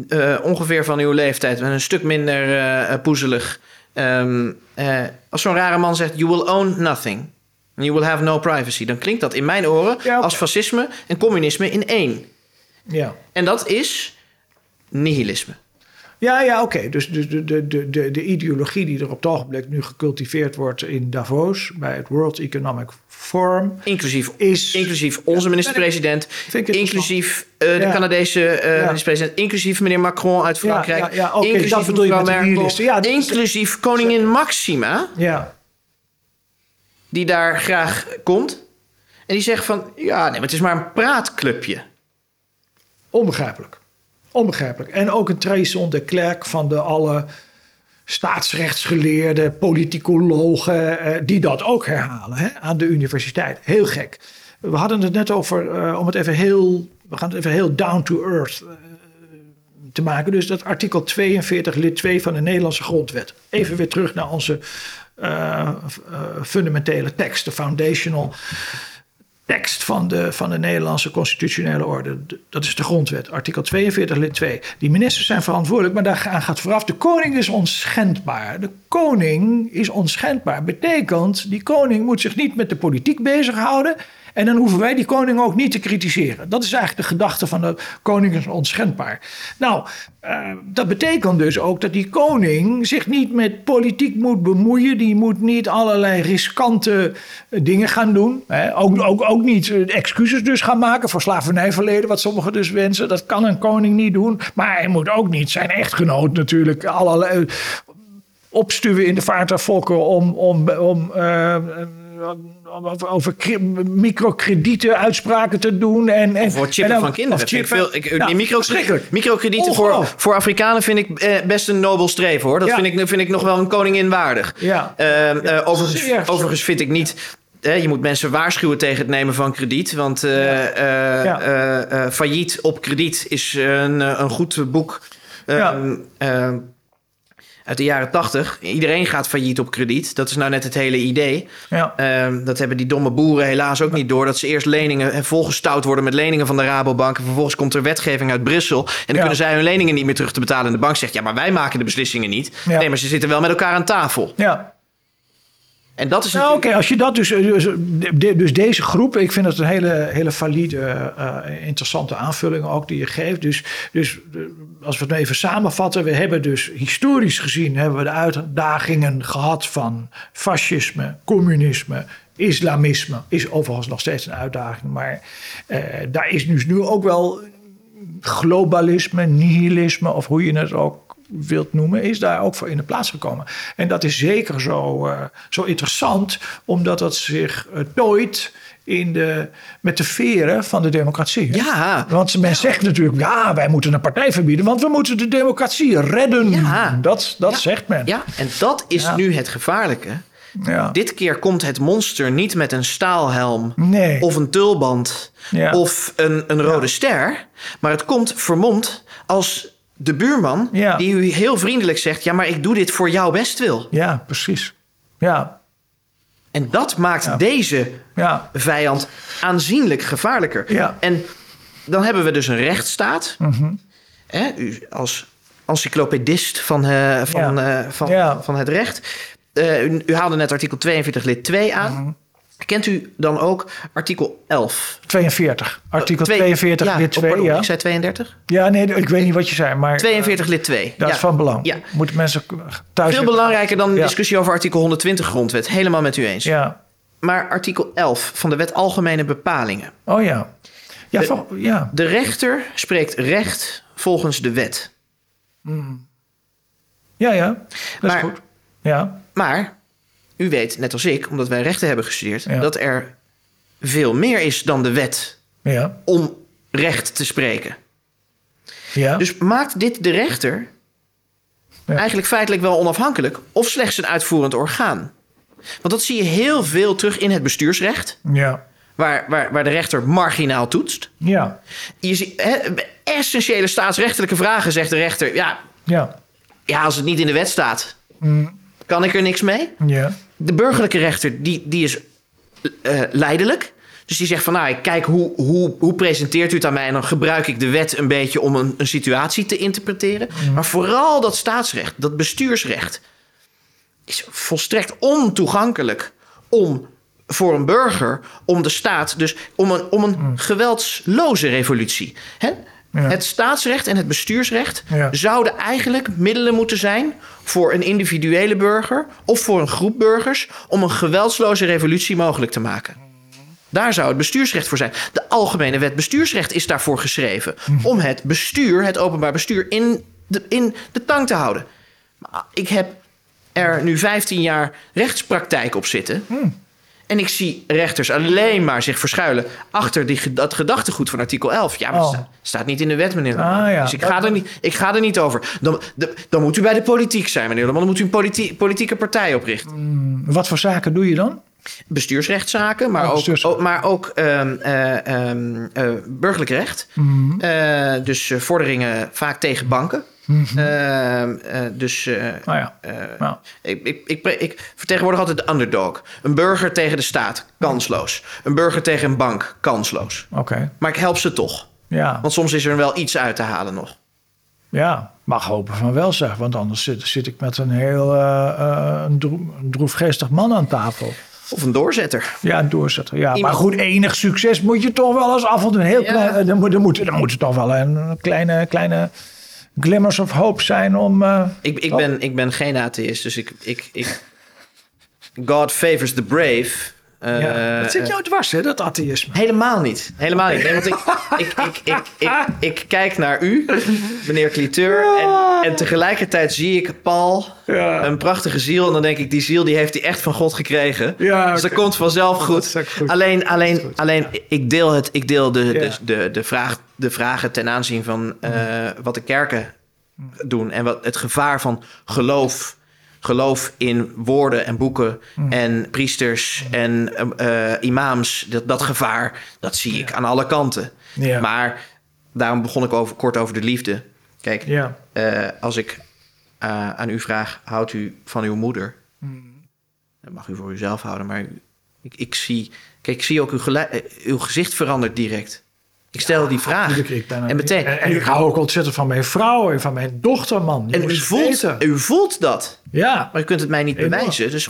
uh, ongeveer van uw leeftijd, en een stuk minder uh, poezelig. Um, als zo'n rare man zegt: You will own nothing. You will have no privacy. Dan klinkt dat in mijn oren ja, als fascisme en communisme in één. Ja. En dat is nihilisme. Ja, ja, oké. Okay. Dus de, de, de, de, de ideologie die er op het ogenblik nu gecultiveerd wordt in Davos bij het World Economic Forum. Inclusief, is, inclusief onze minister-president, inclusief uh, de ja. Canadese uh, ja. minister-president, inclusief meneer Macron uit Frankrijk, ja, okay, inclusief mevrouw Merkel, ja, inclusief koningin Maxima. Ja die daar graag komt. En die zegt van, ja, nee, maar het is maar een praatclubje. Onbegrijpelijk. Onbegrijpelijk. En ook een Traison de Klerk van de alle staatsrechtsgeleerden, politicologen, eh, die dat ook herhalen hè, aan de universiteit. Heel gek. We hadden het net over, uh, om het even heel, we gaan het even heel down to earth uh, te maken. Dus dat artikel 42, lid 2 van de Nederlandse grondwet. Even weer terug naar onze uh, fundamentele tekst, de foundational tekst van de, van de Nederlandse constitutionele orde. Dat is de grondwet, artikel 42, lid 2. Die ministers zijn verantwoordelijk, maar daar gaat vooraf. De koning is onschendbaar. De koning is onschendbaar. Betekent, die koning moet zich niet met de politiek bezighouden. En dan hoeven wij die koning ook niet te kritiseren. Dat is eigenlijk de gedachte van de koning is onschendbaar. Nou, uh, dat betekent dus ook dat die koning zich niet met politiek moet bemoeien. Die moet niet allerlei riskante dingen gaan doen. Hè. Ook, ook, ook niet excuses dus gaan maken voor slavernijverleden, wat sommigen dus wensen. Dat kan een koning niet doen. Maar hij moet ook niet zijn echtgenoot natuurlijk allerlei opstuwen in de vaartuigvolken om, om, om over microkredieten uitspraken te doen. En, en, voor chippen en, van kinderen. Chip, veel, ik, nou, micro, microkredieten voor, voor Afrikanen vind ik eh, best een nobel streven hoor. Dat ja. vind, ik, vind ik nog wel een koningin waardig. Ja. Uh, ja, uh, overigens, overigens vind ik niet je moet mensen waarschuwen tegen het nemen van krediet. Want uh, ja. ja. uh, failliet op krediet is een, een goed boek. Ja. Ehm, uit de jaren tachtig. Iedereen gaat failliet op krediet. Dat is nou net het hele idee. Ja. Um, dat hebben die domme boeren helaas ook niet door. Dat ze eerst leningen en volgestouwd worden met leningen van de Rabobank. En vervolgens komt er wetgeving uit Brussel. En dan ja. kunnen zij hun leningen niet meer terug te betalen. En de bank zegt, ja, maar wij maken de beslissingen niet. Ja. Nee, maar ze zitten wel met elkaar aan tafel. Ja. En dat is nou, oké, als je dat dus, dus, dus deze groep, ik vind dat een hele, hele valide, uh, interessante aanvulling ook die je geeft. Dus, dus als we het even samenvatten, we hebben dus historisch gezien hebben we de uitdagingen gehad van fascisme, communisme, islamisme. Is overigens nog steeds een uitdaging, maar daar is dus nu ook wel globalisme, nihilisme of hoe je het ook wilt noemen, is daar ook voor in de plaats gekomen. En dat is zeker zo, uh, zo interessant, omdat dat zich uh, tooit in de, met de veren van de democratie. Ja. Want men zegt natuurlijk, ja, wij moeten een partij verbieden, want we moeten de democratie redden. Ja. Dat, dat ja. zegt men. Ja, en dat is nu het gevaarlijke. Ja. Dit keer komt het monster niet met een staalhelm Nee. of een tulband Ja. of een, een rode ster. Maar het komt vermomd als de buurman Ja. die u heel vriendelijk zegt... ja, maar ik doe dit voor jouw bestwil. Ja, precies. Ja, En dat maakt deze ja, vijand aanzienlijk gevaarlijker. Ja. En dan hebben we dus een rechtsstaat. Hè, u als encyclopedist van, eh, van, eh, van, van het recht. Eh, u, u haalde net artikel 42 lid 2 aan. Mhm. Kent u dan ook artikel 11? 42. Artikel Twee- 42 ja, lid oh, 2, pardon, ja. Ik zei 32? Ja, nee, ik weet niet wat je zei, maar 42 lid 2. dat ja. is van belang. Ja. Moeten mensen thuis... Veel belangrijker dan de discussie over artikel 120 grondwet. Helemaal met u eens. Ja. Maar artikel 11 van de wet Algemene Bepalingen. Oh ja. Ja, De- ja. De rechter spreekt recht volgens de wet. ja, ja. Dat Maar- is goed. Ja, Maar u weet, net als ik, omdat wij rechten hebben gestudeerd, Ja. dat er veel meer is dan de wet ja, om recht te spreken. ja. Dus maakt dit de rechter eigenlijk feitelijk wel onafhankelijk of slechts een uitvoerend orgaan? Want dat zie je heel veel terug in het bestuursrecht, ja, waar, waar, waar de rechter marginaal toetst. ja, Je ziet, essentiële staatsrechtelijke vragen zegt de rechter, ja, ja, ja, als het niet in de wet staat, kan ik er niks mee. ja, De burgerlijke rechter, die, die is eh, leidelijk. Dus die zegt van, nou, ik kijk hoe, hoe, hoe presenteert u het aan mij... en dan gebruik ik de wet een beetje om een, een situatie te interpreteren. Maar vooral dat staatsrecht, dat bestuursrecht... is volstrekt ontoegankelijk om voor een burger... om de staat, dus om een, om een geweldsloze revolutie... Hè? Ja. Het staatsrecht en het bestuursrecht Ja. zouden eigenlijk middelen moeten zijn voor een individuele burger of voor een groep burgers om een geweldsloze revolutie mogelijk te maken. Daar zou het bestuursrecht voor zijn. De Algemene Wet Bestuursrecht is daarvoor geschreven. Om het bestuur, het openbaar bestuur, in de, in de tang te houden. Maar ik heb er nu 15 jaar rechtspraktijk op zitten. En ik zie rechters alleen maar zich verschuilen achter die, dat gedachtegoed van artikel 11. Ja, maar Oh. staat niet in de wet, meneer. Ah, ja. Dus ik ga, er niet, ik ga er niet over. Dan, de- dan moet u bij de politiek zijn, meneer. Dan moet u een politi- politieke partij oprichten. Wat voor zaken doe je dan? Bestuursrechtszaken, maar Oh, ook, maar ook ehm, eh, ehm, eh, burgerlijk recht. Mhm. Eh, dus vorderingen vaak tegen banken. Dus ja. Nou. ik, ik, ik, pre- ik vertegenwoordig altijd de underdog. Een burger tegen de staat, kansloos. Een burger tegen een bank, kansloos. Oké. Maar ik help ze toch. Ja. Want soms is er wel iets uit te halen nog. Ja, mag hopen van wel zeg. Want anders zit, zit ik met een heel eh, eh, een een droefgeestig man aan tafel. Of een doorzetter. Ja, een doorzetter. Ja, Iemand- maar goed, enig succes moet je toch wel eens af en toe een heel Ja. klein. eh, Er moet, moet, er moet toch wel een kleine, kleine glimmers of hope zijn om. eh, Ik, ik, ben, ik ben geen atheïst, dus ik... ik, ik God favors the brave. Eh, ja. dat zit eh, jou dwars, hè, dat atheïsme. Helemaal niet. Helemaal niet. Nee, want ik, ik, ik, ik, ik, kijk naar u, meneer Cliteur. En, en tegelijkertijd zie ik Paul, Ja. een prachtige ziel. En dan denk ik, die ziel die heeft hij echt van God gekregen. Ja, dus dat komt vanzelf goed. Alleen, alleen, alleen ik deel, het, ik deel de, de, de, vraag, de vragen ten aanzien van eh, wat de kerken doen. En wat, het gevaar van geloof. Geloof in woorden en boeken en priesters en eh, imams. Dat, dat gevaar, dat zie ik aan alle kanten. Ja. Maar daarom begon ik over, kort over de liefde. Kijk, Ja. eh, als ik aan u vraag, houdt u van uw moeder? Dat mag u voor uzelf houden, maar ik, ik zie... Kijk, ik zie ook uw, uw gezicht verandert direct. Ik stel die vraag. Natuurlijk, een- en meteen... En, en ik hou ook ontzettend van mijn vrouw en van mijn dochter, man. Je en u voelt, u voelt dat. Ja, Maar je kunt het mij niet Enorm. bewijzen. Dus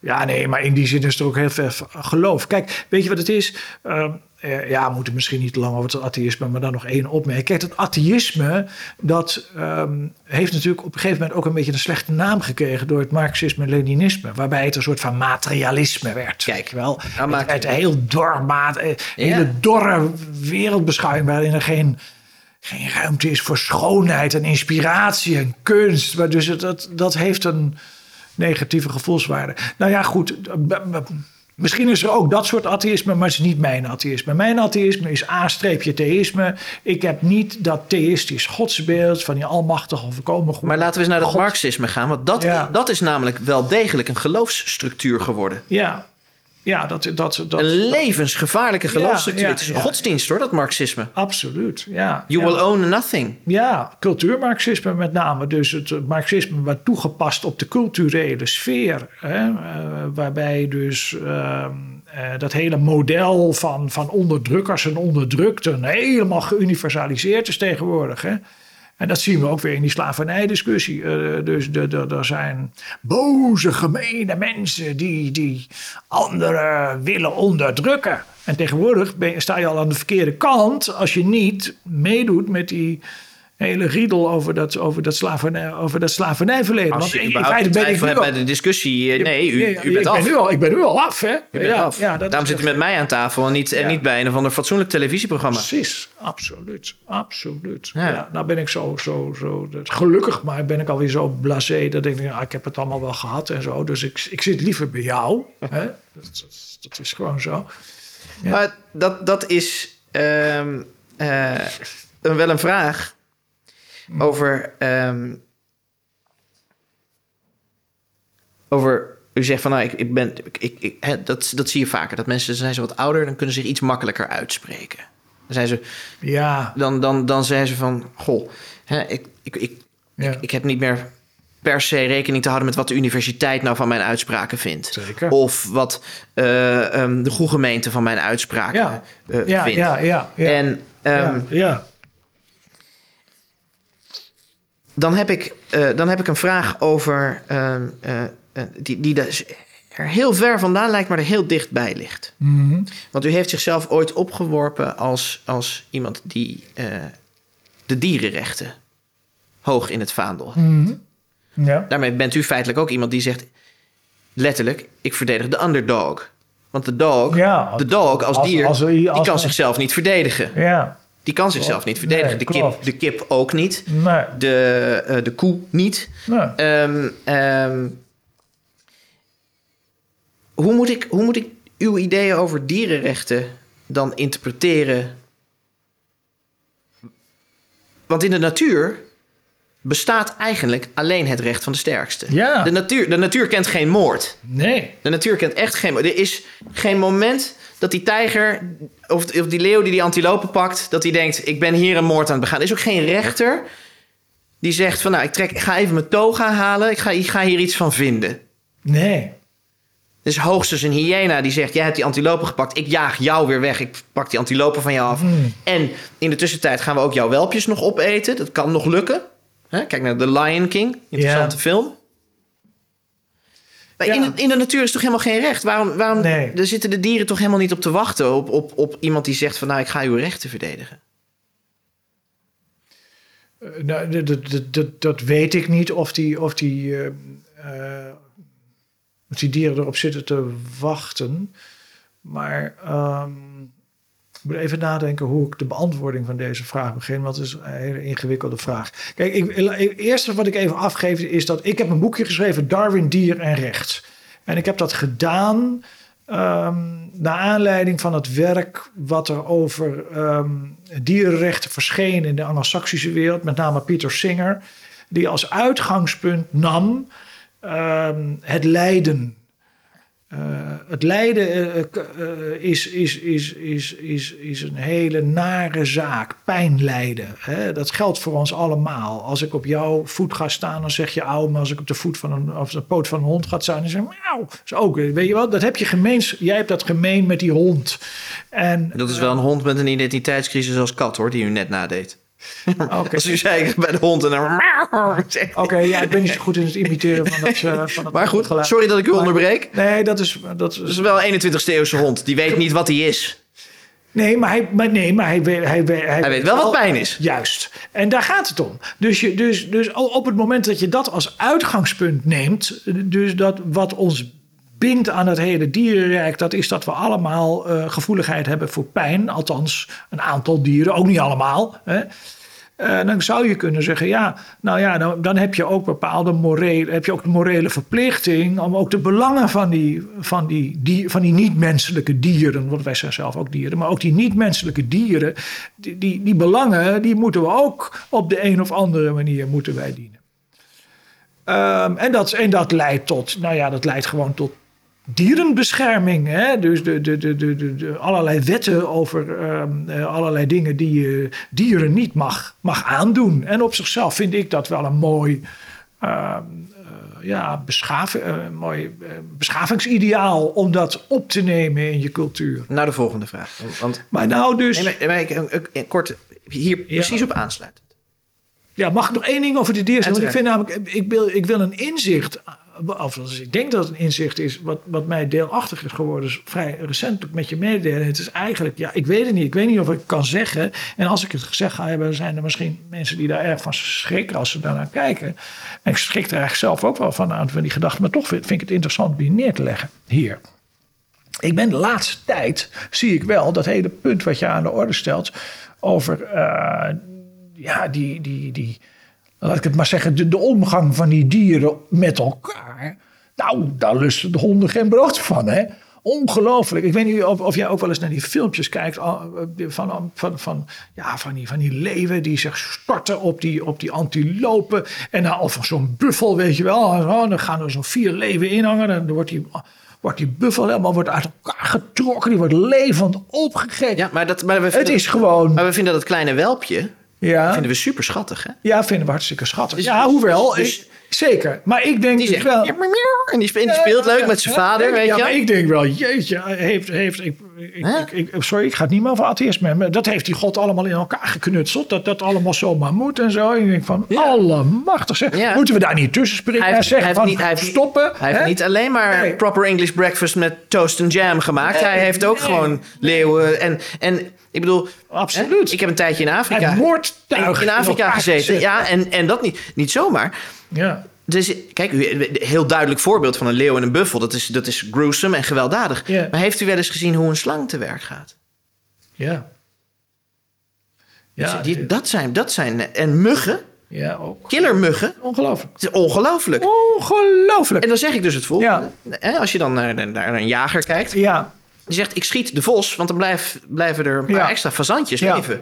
dat. Dat het, het ja, nee, maar in die zin is er ook heel veel geloof. Kijk, weet je wat het is? Ehm, eh, ja, we moeten misschien niet te lang over het atheïsme, maar dan nog één opmerking. Kijk, het atheïsme, dat ehm, heeft natuurlijk op een gegeven moment ook een beetje een slechte naam gekregen door het marxisme en leninisme, waarbij het een soort van materialisme werd. Kijk, wel. nou het maakt- werd een heel dor, maat, eh, Ja. hele dorre wereldbeschouwing waarin er geen geen ruimte is voor schoonheid en inspiratie en kunst. Maar dus het, dat, dat heeft een negatieve gevoelswaarde. Nou ja, goed. b- Misschien is er ook dat soort atheïsme, maar het is niet mijn atheïsme. Mijn atheïsme is A-theïsme. Ik heb niet dat theïstisch godsbeeld van die almachtige of voorkomen goed. Maar laten we eens naar dat God. marxisme gaan. Want dat, Ja. dat is namelijk wel degelijk een geloofsstructuur geworden. Ja, ja dat, dat, dat, Een levensgevaarlijke geloofsstructuur. ja, het is een ja. godsdienst hoor, dat marxisme. absoluut. Ja, You will own nothing. Ja, cultuurmarxisme met name. Dus het marxisme wat toegepast op de culturele sfeer. Hè, eh, waarbij dus ehm, eh, dat hele model van, van onderdrukkers en onderdrukten helemaal geuniversaliseerd is tegenwoordig. Hè. En dat zien we ook weer in die slavernijdiscussie. Eh, dus er zijn boze, gemene mensen die, die anderen willen onderdrukken. En tegenwoordig ben sta je al aan de verkeerde kant als je niet meedoet met die hele riedel over dat, over dat, slavernij, over dat slavernijverleden. Als Want je in feite ben ik twijfel nu hebt al- bij de discussie. eh, Nee, u, u bent ik af. Ben nu al, ik ben nu al af, hè? U bent ja, af. Ja, Daarom zit u met mij aan tafel en niet, en niet bij een of ander fatsoenlijk televisieprogramma. Precies, absoluut, absoluut. Ja. Nou ben ik zo, zo, zo, dat- gelukkig maar ben ik alweer zo blasé dat ik denk, ja, ik heb het allemaal wel gehad en zo. Dus ik, ik zit liever bij jou. Hè? Dat, dat, dat is gewoon zo. Maar dat, dat is een- wel een vraag over. ehm, over. U zegt van nou, ik, ik ben. Ik, ik, hè, dat, dat zie je vaker. Dat mensen zijn ze wat ouder, dan kunnen ze zich iets makkelijker uitspreken. Dan zijn ze. Ja, Dan, dan, dan zijn ze van. Goh, hè, ik, ik, ik, ja. ik heb niet meer per se rekening te houden met wat de universiteit nou van mijn uitspraken vindt. Zeker. Of wat eh, ehm, de goede gemeente van mijn uitspraken Ja. eh, ja, vindt. ja, ja, ja. En ehm, ja, ja. Dan, heb ik, eh, dan heb ik een vraag over. eh, die, die dus er heel ver vandaan lijkt, maar er heel dichtbij ligt. Mhm. Want u heeft zichzelf ooit opgeworpen als, als iemand die de dierenrechten hoog in het vaandel heeft. Mhm. ja. Daarmee bent u feitelijk ook iemand die zegt, letterlijk, ik verdedig de underdog. Want de dog, Ja, de dog als, als- dier, als die kan zichzelf niet verdedigen. ja. Die kan zichzelf niet verdedigen. Nee, de, kip, de kip ook niet. Nee, De, eh, de koe niet. nee. Ehm, ehm, hoe, moet ik, hoe moet ik uw ideeën over dierenrechten dan interpreteren? Want in de natuur bestaat eigenlijk alleen het recht van de sterkste. Ja. De, natuur, de natuur kent geen moord. nee. De natuur kent echt geen moord. Er is geen moment dat die tijger of, of die leeuw die die antilopen pakt... dat hij denkt, ik ben hier een moord aan het begaan. Er is ook geen rechter die zegt van... nou, ik, trek, ik ga even mijn toga halen. Ik ga, ik ga hier iets van vinden. Nee. Er is hoogstens een hyena die zegt... jij hebt die antilopen gepakt. Ik jaag jou weer weg. Ik pak die antilopen van jou af. Hmm. En in de tussentijd gaan we ook jouw welpjes nog opeten. Dat kan nog lukken. Hè, Kijk naar The Lion King. Interessante film. Maar in, de, in de natuur is toch helemaal geen recht? Waarom, waarom Nee. er zitten de dieren toch helemaal niet op te wachten... op, op, op iemand die zegt van... nou, ik ga uw rechten verdedigen. Eh, nou, dat, dat, dat, dat, dat weet ik niet of die, of, die, of die dieren erop zitten te wachten. Maar ehm, ik moet even nadenken hoe ik de beantwoording van deze vraag begin. Want het is een hele ingewikkelde vraag. Kijk, het eerste wat ik even afgeef is dat ik heb een boekje geschreven... Darwin, Dier en Recht. En ik heb dat gedaan ehm naar aanleiding van het werk wat er over ehm, dierenrechten verscheen in de Anglo-Saxische wereld, met name Peter Singer, die als uitgangspunt nam ehm, het lijden. Eh, het lijden eh, eh, is, is, is, is, is, is een hele nare zaak. Pijnlijden. Hè? Dat geldt voor ons allemaal. Als ik op jouw voet ga staan, dan zeg je auw. Maar als ik op de, voet van een, of de poot van een hond ga staan, dan zeg je miauw. Dat is ook, weet je wel, dat heb je gemeens. Jij hebt dat gemeen met die hond. En, Dat is wel een hond met een identiteitscrisis als kat, hoor... die u net nadeed. Oké. Als u zei bij de hond en dan... Oké, ja, ik ben niet zo goed in het imiteren van dat, eh, van dat Maar goed, geluid. sorry dat ik u Maar- onderbreek. Nee, dat is, dat is is wel een 21ste eeuwse hond. Die weet niet wat hij is. Nee, maar hij, maar nee, maar hij, weet- hij, Hij weet wel wat pijn is. Juist. En daar gaat het om. Dus, je, dus, dus op het moment dat je dat als uitgangspunt neemt, dus dat wat ons bindt aan het hele dierenrijk, dat is dat we allemaal eh, gevoeligheid hebben voor pijn. Althans, een aantal dieren, ook niet allemaal. Hè. Eh, dan zou je kunnen zeggen, ja, nou ja, dan, dan heb je ook bepaalde morele, heb je ook de morele verplichting om ook de belangen van die, van die, die, van die niet-menselijke dieren, want wij zijn zelf ook dieren, maar ook die niet-menselijke dieren, die, die, belangen, die moeten we ook op de een of andere manier moeten wij dienen. Ehm, en, dat, en dat leidt tot, nou ja, dat leidt gewoon tot dierenbescherming. Hè? Dus de, de, de, de, de, allerlei wetten over ehm, eh, allerlei dingen die je dieren niet mag, mag aandoen. En op zichzelf vind ik dat wel een mooi, ehm, eh, ja, beschav, eh, mooi eh, beschavingsideaal om dat op te nemen in je cultuur. Nou, de volgende vraag. Want Maar nou dus, nee, maar, ik, kort hier precies op aansluiten. ja, mag ik nog één ding over de dieren zeggen? Want ik vind namelijk, ik wil, ik wil een inzicht, ik denk dat het een inzicht is, wat, wat mij deelachtig is geworden, is vrij recent met je mededelen. Het is eigenlijk, ja, ik weet het niet. Ik weet niet of ik het kan zeggen. En als ik het gezegd ga hebben, zijn er misschien mensen die daar erg van schrikken als ze daarnaar kijken. En ik schrik er eigenlijk zelf ook wel van aan van die gedachten. Maar toch vind, vind ik het interessant om die neer te leggen hier. Ik ben de laatste tijd, zie ik wel, dat hele punt wat je aan de orde stelt over eh, ja, die, die, die, laat ik het maar zeggen, de, de omgang van die dieren met elkaar. Nou, daar lusten de honden geen brood van, hè? Ongelooflijk. Ik weet niet of, of jij ook wel eens naar die filmpjes kijkt ah, van, van, van, ja, van, die, van die leeuwen die zich storten op die, op die antilopen. En dan, of zo'n buffel, weet je wel. Oh, dan gaan er zo'n vier leeuwen in hangen. Dan wordt die, wordt die buffel helemaal wordt uit elkaar getrokken. Die wordt levend opgegeten. Ja, maar, dat, maar we Het vinden, is gewoon. maar we vinden dat kleine welpje Ja, vinden we super schattig, hè? ja vinden we hartstikke schattig. Dus- ja, hoewel. dus- ik- zeker. Maar ik denk Die dus zegt, wel. "Ja, maar miauw." en die speelt, leuk met zijn vader, weet ja, je maar wel. ik denk wel, jeetje, heeft, heeft ik, ik, Hè? ik, ik- sorry, ik ga het niet meer over atheïsme, maar dat heeft die God allemaal in elkaar geknutseld, dat dat allemaal zomaar moet en zo. En ik denk van, Ja. allemachtig zeg, Ja. moeten we daar niet tussen springen Hij en heeft, hij zeggen heeft van, niet, hij heeft, stoppen? Hij heeft hè? niet alleen maar Nee. proper English breakfast met toast en jam gemaakt. hij heeft ook nee. gewoon leeuwen. En, en ik bedoel, Absoluut. hè, ik heb een tijdje in Afrika, in, in Afrika gezeten. gezet. Ja, en, en dat niet, niet zomaar. Ja, Dus kijk, heel duidelijk voorbeeld van een leeuw en een buffel. Dat is, dat is gruesome en gewelddadig. Maar heeft u wel eens gezien hoe een slang te werk gaat? ja. Dus Ja, die, dat, zijn, dat zijn... En muggen, ja, ook. killermuggen. Ongelooflijk. Het is ongelooflijk. Ongelooflijk. En dan zeg ik dus het volgende. Hè, Als je dan naar, naar een jager kijkt. Ja, Die zegt, ik schiet de vos, want dan blijf, blijven er een paar Ja. extra fazantjes leven. ja.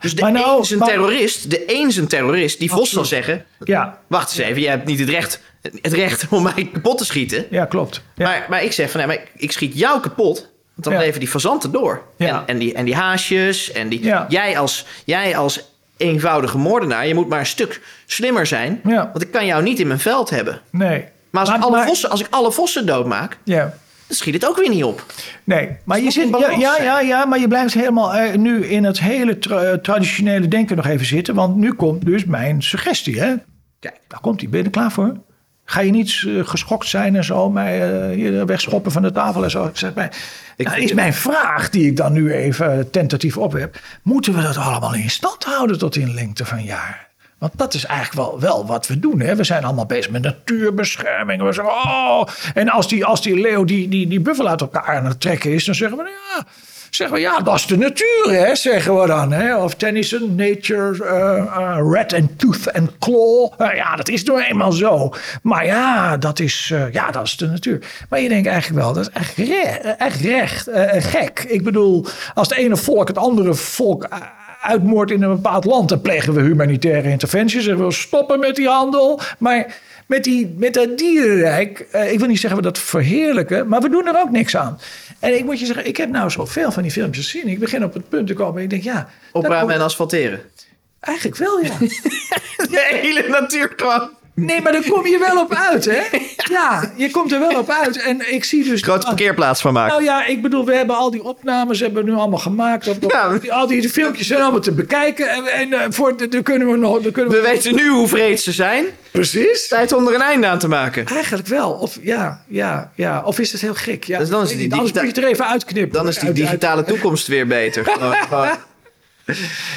Dus de Maar nou- een is een maar- terrorist. De een is een terrorist. Die vos zal zeggen, Ja, wacht eens even, jij hebt niet het recht, het recht om mij kapot te schieten. ja, klopt. Ja. Maar, maar ik zeg van, nee, maar ik schiet jou kapot. Want dan Ja. leven die fazanten door. Ja. En, en, die, en die haasjes. En die, Ja. jij, als, jij als eenvoudige moordenaar, je moet maar een stuk slimmer zijn. Ja. Want ik kan jou niet in mijn veld hebben. Nee. Maar als, Maar- ik, alle maar- vossen, als ik alle vossen doodmaak, Ja. Schiet het ook weer niet op. Nee, maar je zit, ja, ja, ja, ja, maar je blijft helemaal eh, nu in het hele tra- traditionele denken nog even zitten. Want nu komt dus mijn suggestie. Hè? Kijk. Daar komt hij. Ben je er klaar voor? Ga je niet eh, geschokt zijn en zo, mij eh, hier wegschoppen van de tafel en zo? Ik zeg, mij, Ik nou, is mijn vraag, die ik dan nu even tentatief opwerp. Moeten we dat allemaal in stand houden tot in lengte van jaar? Want dat is eigenlijk wel, wel wat we doen. Hè? We zijn allemaal bezig met natuurbescherming. We zeggen, oh. En als die, als die leeuw die, die, die buffel uit elkaar aan het trekken is, dan zeggen we, ja, zeggen we, ja, dat is de natuur, hè, zeggen we dan. Hè? Of Tennyson, nature, eh, red and tooth and claw. Eh, ja, dat is nou eenmaal zo. Maar ja, dat is, ja, dat is de natuur. Maar je denkt eigenlijk wel, dat is echt, echt recht, gek. Ik bedoel, als het ene volk het andere volk uitmoordt in een bepaald land, dan plegen we humanitaire interventies en we stoppen met die handel. Maar met, die, met dat dierenrijk, eh, ik wil niet zeggen we dat verheerlijken, maar we doen er ook niks aan. En ik moet je zeggen, ik heb nou zoveel van die filmpjes gezien. Ik begin op het punt te komen en ik denk, ja, Opruimen en asfalteren. eigenlijk wel, ja. De hele natuur gewoon. Nee, maar dan kom je wel op uit, hè? Ja, je komt er wel op uit. En ik zie dus... Grote parkeerplaats van maken. Nou ja, ik bedoel, we hebben al die opnames hebben we nu allemaal gemaakt. Op, op- Ja. die- al die filmpjes zijn allemaal te bekijken. En, en eh, voor, dan kunnen we nog... Dan kunnen we, We weten nu hoe vreed ze zijn. Precies. Tijd om er een einde aan te maken. Eigenlijk wel. Of ja, ja, ja. Of is het heel gek? Ja, Dus dan is die. Anders moet je het er even uitknippen. Dan is die Uit- uit- digitale toekomst weer beter. Gewoon- gewoon-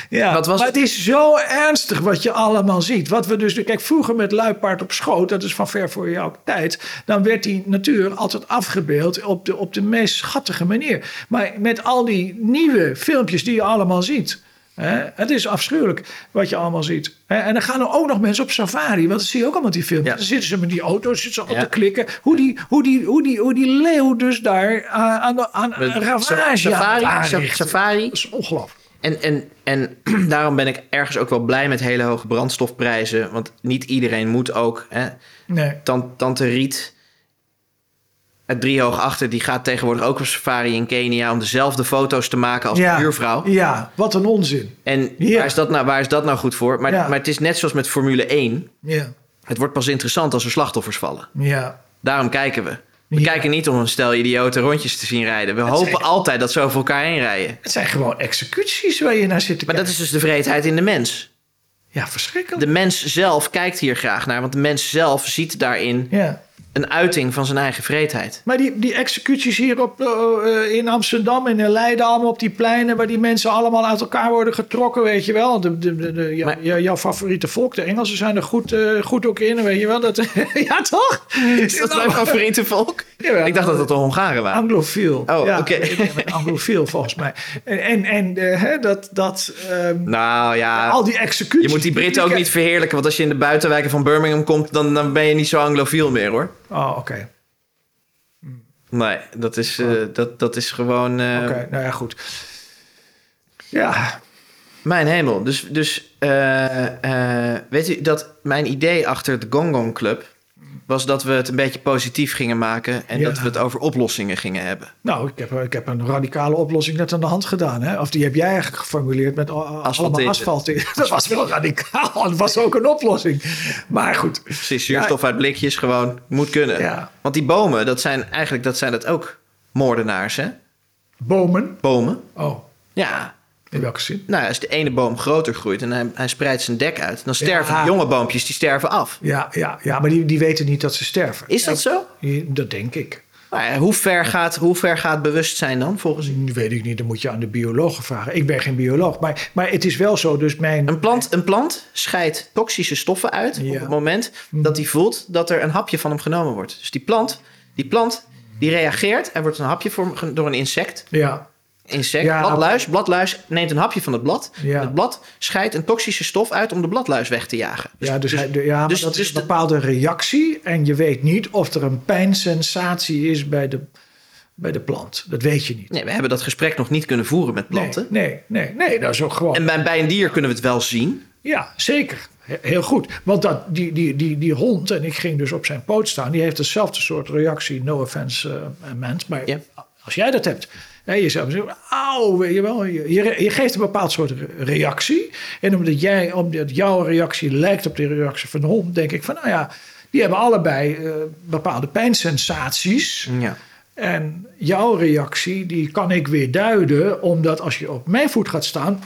Ja, Wat was maar het? is zo ernstig wat je allemaal ziet. Wat we dus, kijk, vroeger met luipaard op schoot, dat is van ver voor jouw tijd, dan werd die natuur altijd afgebeeld op de, op de meest schattige manier. Maar met al die nieuwe filmpjes die je allemaal ziet. Hè, het is afschuwelijk wat je allemaal ziet. Hè, en dan gaan er ook nog mensen op safari. Want dan zie je ook allemaal die filmpjes. Ja. Dan zitten ze met die auto's zitten ze Ja. te klikken. Hoe die, hoe, die, hoe, die, hoe die leeuw dus daar aan, aan, aan, ravage Safari, safari. Dat is ongelooflijk. En, en, en daarom ben ik ergens ook wel blij met hele hoge brandstofprijzen. Want niet iedereen moet ook. Hè. Nee. Tan- Tante Riet uit Driehoog Achter... die gaat tegenwoordig ook op safari in Kenia... om dezelfde foto's te maken als de buurvrouw. Ja, wat een onzin. En Ja. waar, is dat nou, waar is dat nou goed voor? Maar, Ja. maar het is net zoals met Formule 1. Ja, Het wordt pas interessant als er slachtoffers vallen. ja. Daarom kijken we. We Ja. kijken niet om een stel idiote rondjes te zien rijden. We hopen zijn- altijd dat ze over elkaar heen rijden. Het zijn gewoon executies waar je naar zit te Maar dat kijken. is dus de vreedheid in de mens. Ja, verschrikkelijk. De mens zelf kijkt hier graag naar, want de mens zelf ziet daarin Ja. Een uiting van zijn eigen vreedheid. Maar die, die executies hier op, eh, eh, in Amsterdam en in Leiden, allemaal op die pleinen... waar die mensen allemaal uit elkaar worden getrokken, weet je wel. De, de, de, de- ja, Maar- ja, jouw favoriete volk, de Engelsen, zijn er goed, eh, goed ook in, weet je wel. Dat, ja, toch? Is dat mijn favoriete volk? Ik dacht dat het de Hongaren waren. Anglofiel. Oh, ja, oké. ben Anglofiel, volgens mij. En, en, dat... dat ehm, Nou ja, al die executies... je moet die Britten ook niet verheerlijken. Want als je in de buitenwijken van Birmingham komt, dan, dan ben je niet zo anglofiel meer hoor. Oh, oké. Nee, dat is, eh, dat, dat is gewoon... eh, Oké, nou ja, goed. Ja, Mijn hemel. Dus, dus eh, weet u dat mijn idee achter de Gong Gong Club was dat we het een beetje positief gingen maken en Ja. dat we het over oplossingen gingen hebben. nou, ik heb, ik heb een radicale oplossing net aan de hand gedaan. Hè? Of die heb jij eigenlijk geformuleerd met allemaal asfalt in. Dat was wel radicaal. Dat was ook een oplossing. Maar goed. Precies, zuurstof uit blikjes gewoon moet kunnen. Ja. Want die bomen, dat zijn eigenlijk dat zijn dat ook moordenaars, hè? Bomen. Bomen. Oh, Ja. In welke zin? Nou, als de ene boom groter groeit en hij, hij spreidt zijn dek uit, dan sterven Ja. jonge boompjes die sterven af. Ja, ja, ja maar die, die weten niet dat ze sterven. Is dat zo? Dat denk ik. Hoe, ver gaat, hoe ver gaat bewustzijn dan volgens u? Dat weet ik niet. Dan moet je aan de biologen vragen. Ik ben geen bioloog. Maar, maar het is wel zo. Dus mijn... Een plant, een plant scheidt toxische stoffen uit Ja. op het moment dat hij voelt dat er een hapje van hem genomen wordt. Dus die plant, die plant, die reageert. Er wordt een hapje voor, door een insect. Ja, Insect, Ja. bladluis. Bladluis neemt een hapje van het blad. Ja. Het blad scheidt een toxische stof uit om de bladluis weg te jagen. Ja, dus, hij, de- ja maar dus- dat dus is de- een bepaalde reactie. En je weet niet of er een pijnsensatie is bij de, bij de plant. Dat weet je niet. Nee, we hebben dat gesprek nog niet kunnen voeren met planten. Nee, nee, nee, nee, dat is ook gewoon. En bij, bij een dier kunnen we het wel zien. Ja, zeker. He- Heel goed. Want dat, die, die, die, die hond, en ik ging dus op zijn poot staan, die heeft dezelfde soort reactie. No offense, uh, mens. Maar Ja. als jij dat hebt, je zou zeggen, auw, weet je wel. Je, je, geeft een bepaald soort re- reactie. En omdat, jij, omdat jouw reactie lijkt op de reactie van de hond, denk ik van, nou ja, die hebben allebei eh, bepaalde pijnsensaties. Ja. En jouw reactie, die kan ik weer duiden, omdat als je op mijn voet gaat staan,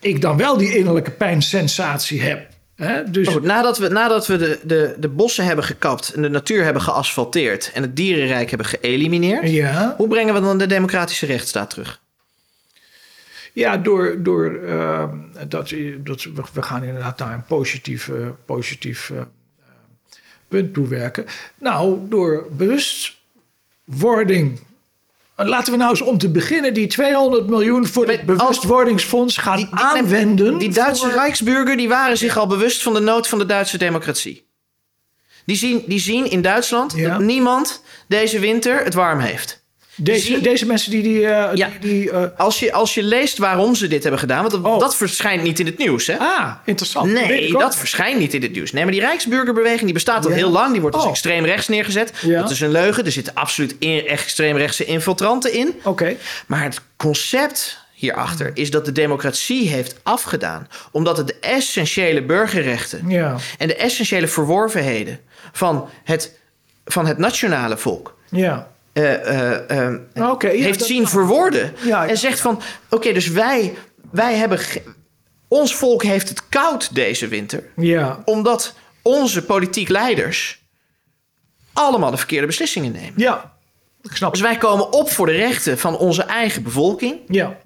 ik dan wel die innerlijke pijnsensatie heb. Dus goed, nadat we, nadat we de, de, de bossen hebben gekapt en de natuur hebben geasfalteerd en het dierenrijk hebben geëlimineerd, ja, hoe brengen we dan de democratische rechtsstaat terug? ja, door, door eh, dat, dat we, we gaan inderdaad naar een positief, eh, positief eh, punt toewerken. Nou, door bewustwording. Laten we nou eens om te beginnen die 200 miljoen voor het bewustwordingsfonds gaan Die- die- aanwenden. Die Duitse voor- Rijksburger die waren zich al bewust van de nood van de Duitse democratie. Die zien, die zien in Duitsland Ja. dat niemand deze winter het warm heeft. Deze, deze mensen die... die, eh, Ja. die, die, eh, Als je, als je leest waarom ze dit hebben gedaan, want dat, Oh. dat verschijnt niet in het nieuws, hè? ah, interessant. Nee, dat verschijnt niet in het nieuws. Nee, maar die Rijksburgerbeweging die bestaat al Ja. heel lang. Die wordt als Oh. extreem rechts neergezet. Ja. Dat is een leugen. Er zitten absoluut in, extreem rechtse infiltranten in. Oké. Maar het concept hierachter is dat de democratie heeft afgedaan. Omdat het de essentiële burgerrechten Ja. en de essentiële verworvenheden van het, van het nationale volk. Ja. Eh, eh, Oké, ja, heeft zien verwoorden. Ja, en zegt van: oké, dus wij, wij hebben. ons volk heeft het koud deze winter. Ja. Omdat onze politiek leiders allemaal de verkeerde beslissingen nemen. Ja. Ik snap Dus wij komen op voor de rechten van onze eigen bevolking. Ja.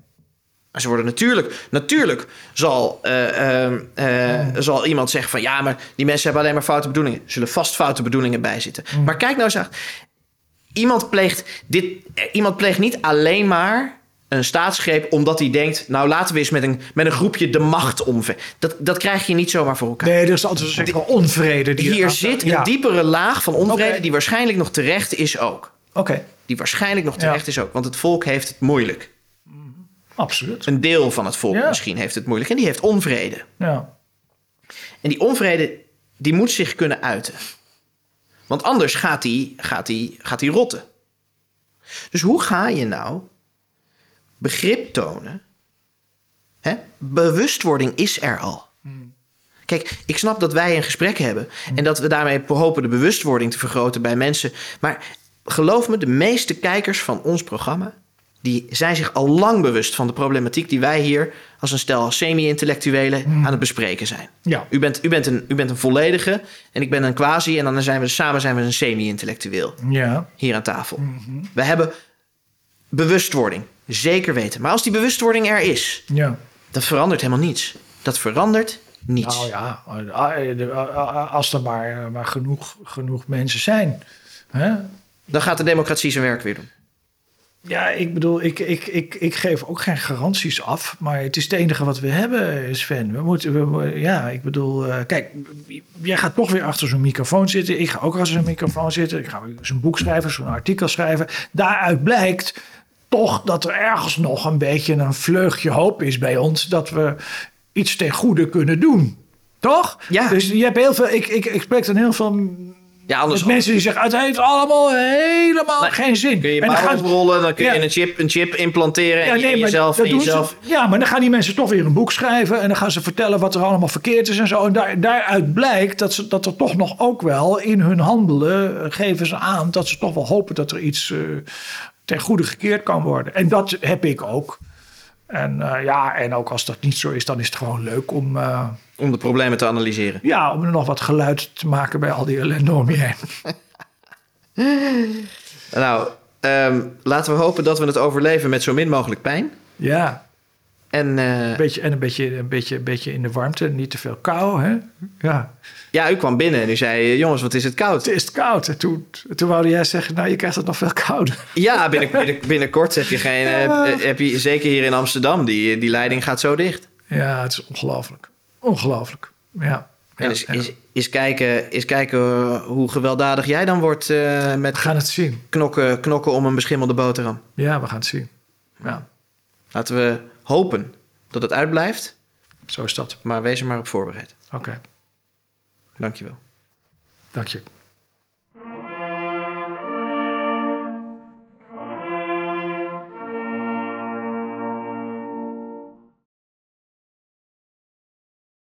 Maar ze worden natuurlijk, natuurlijk zal, eh, eh, eh, zal iemand zeggen van ja, maar die mensen hebben alleen maar foute bedoelingen. Er zullen vast foute bedoelingen bij zitten. Maar kijk nou eens, aan. Iemand pleegt dit, eh, iemand pleegt niet alleen maar een staatsgreep omdat hij denkt, nou laten we eens met een, met een groepje de macht omver. Dat, dat krijg je niet zomaar voor elkaar. Nee, er is altijd wel onvrede. Die Hier zit een ja. diepere laag van onvrede die waarschijnlijk nog terecht is ook. Oké, Die waarschijnlijk nog terecht Ja. is ook. Want het volk heeft het moeilijk. absoluut. Een deel van het volk Ja. misschien heeft het moeilijk. En die heeft onvrede. Ja. En die onvrede, die moet zich kunnen uiten. Want anders gaat die, gaat die, gaat die rotten. Dus hoe ga je nou begrip tonen? Hè? Bewustwording is er al. Kijk, ik snap dat wij een gesprek hebben en dat we daarmee hopen de bewustwording te vergroten bij mensen. Maar geloof me, de meeste kijkers van ons programma, die zijn zich al lang bewust van de problematiek die wij hier als een stel semi-intellectuelen aan het bespreken zijn. Ja. U bent, u, bent een, u bent een volledige en ik ben een quasi en dan zijn we samen zijn we een semi-intellectueel Ja. hier aan tafel. We hebben bewustwording, zeker weten. Maar als die bewustwording er is, Ja. dat verandert helemaal niets. Dat verandert niets. Nou ja, als er maar, maar genoeg, genoeg mensen zijn. Hè? Dan gaat de democratie zijn werk weer doen. Ja, ik bedoel, ik, ik, ik, ik geef ook geen garanties af. Maar het is het enige wat we hebben, Sven. We moeten, we, ja, ik bedoel, eh, kijk, jij gaat toch weer achter zo'n microfoon zitten. Ik ga ook achter zo'n microfoon zitten. Ik ga zo'n boek schrijven, zo'n artikel schrijven. Daaruit blijkt toch dat er ergens nog een beetje een vleugje hoop is bij ons. Dat we iets ten goede kunnen doen. Toch? Ja. Dus je hebt heel veel, ik, ik, ik spreek dan heel veel Ja, anders met mensen die zeggen, het heeft allemaal helemaal Nee, geen zin. kun je En dan gaan- oprollen, dan kun je Ja. een, chip, een chip implanteren en, ja, nee, maar jezelf... ze- jezelf ja, maar dan gaan die mensen toch weer een boek schrijven. En dan gaan ze vertellen wat er allemaal verkeerd is en zo. En daar, daaruit blijkt dat, ze, dat er toch nog ook wel in hun handelen... eh, geven ze aan dat ze toch wel hopen dat er iets eh, ten goede gekeerd kan worden. En dat heb ik ook. En eh, ja, en ook als dat niet zo is, dan is het gewoon leuk om... eh, om de problemen te analyseren. ja, om er nog wat geluid te maken bij al die ellende om je heen. Nou, ehm, laten we hopen dat we het overleven met zo min mogelijk pijn. Ja, En een beetje, en een beetje, een, beetje, een beetje in de warmte, niet te veel kou. Hè? Ja. Ja, u kwam binnen en u zei... eh, jongens, wat is het koud? Het is koud. En toen, toen wou jij zeggen, nou, je krijgt het nog veel kouder. Ja, binnen, binnen- binnenkort heb je geen... eh, heb je, zeker hier in Amsterdam, die, die leiding gaat zo dicht. Ja, het is ongelooflijk. Ongelooflijk. Ja. En is, is, is kijken, is kijken eh, hoe gewelddadig jij dan wordt eh, met We gaan het zien. knokken, knokken om een beschimmelde boterham. Ja, we gaan het zien. Ja, Laten we hopen dat het uitblijft, zo is dat. maar wees er maar op voorbereid. Oké, Dankjewel. dank je.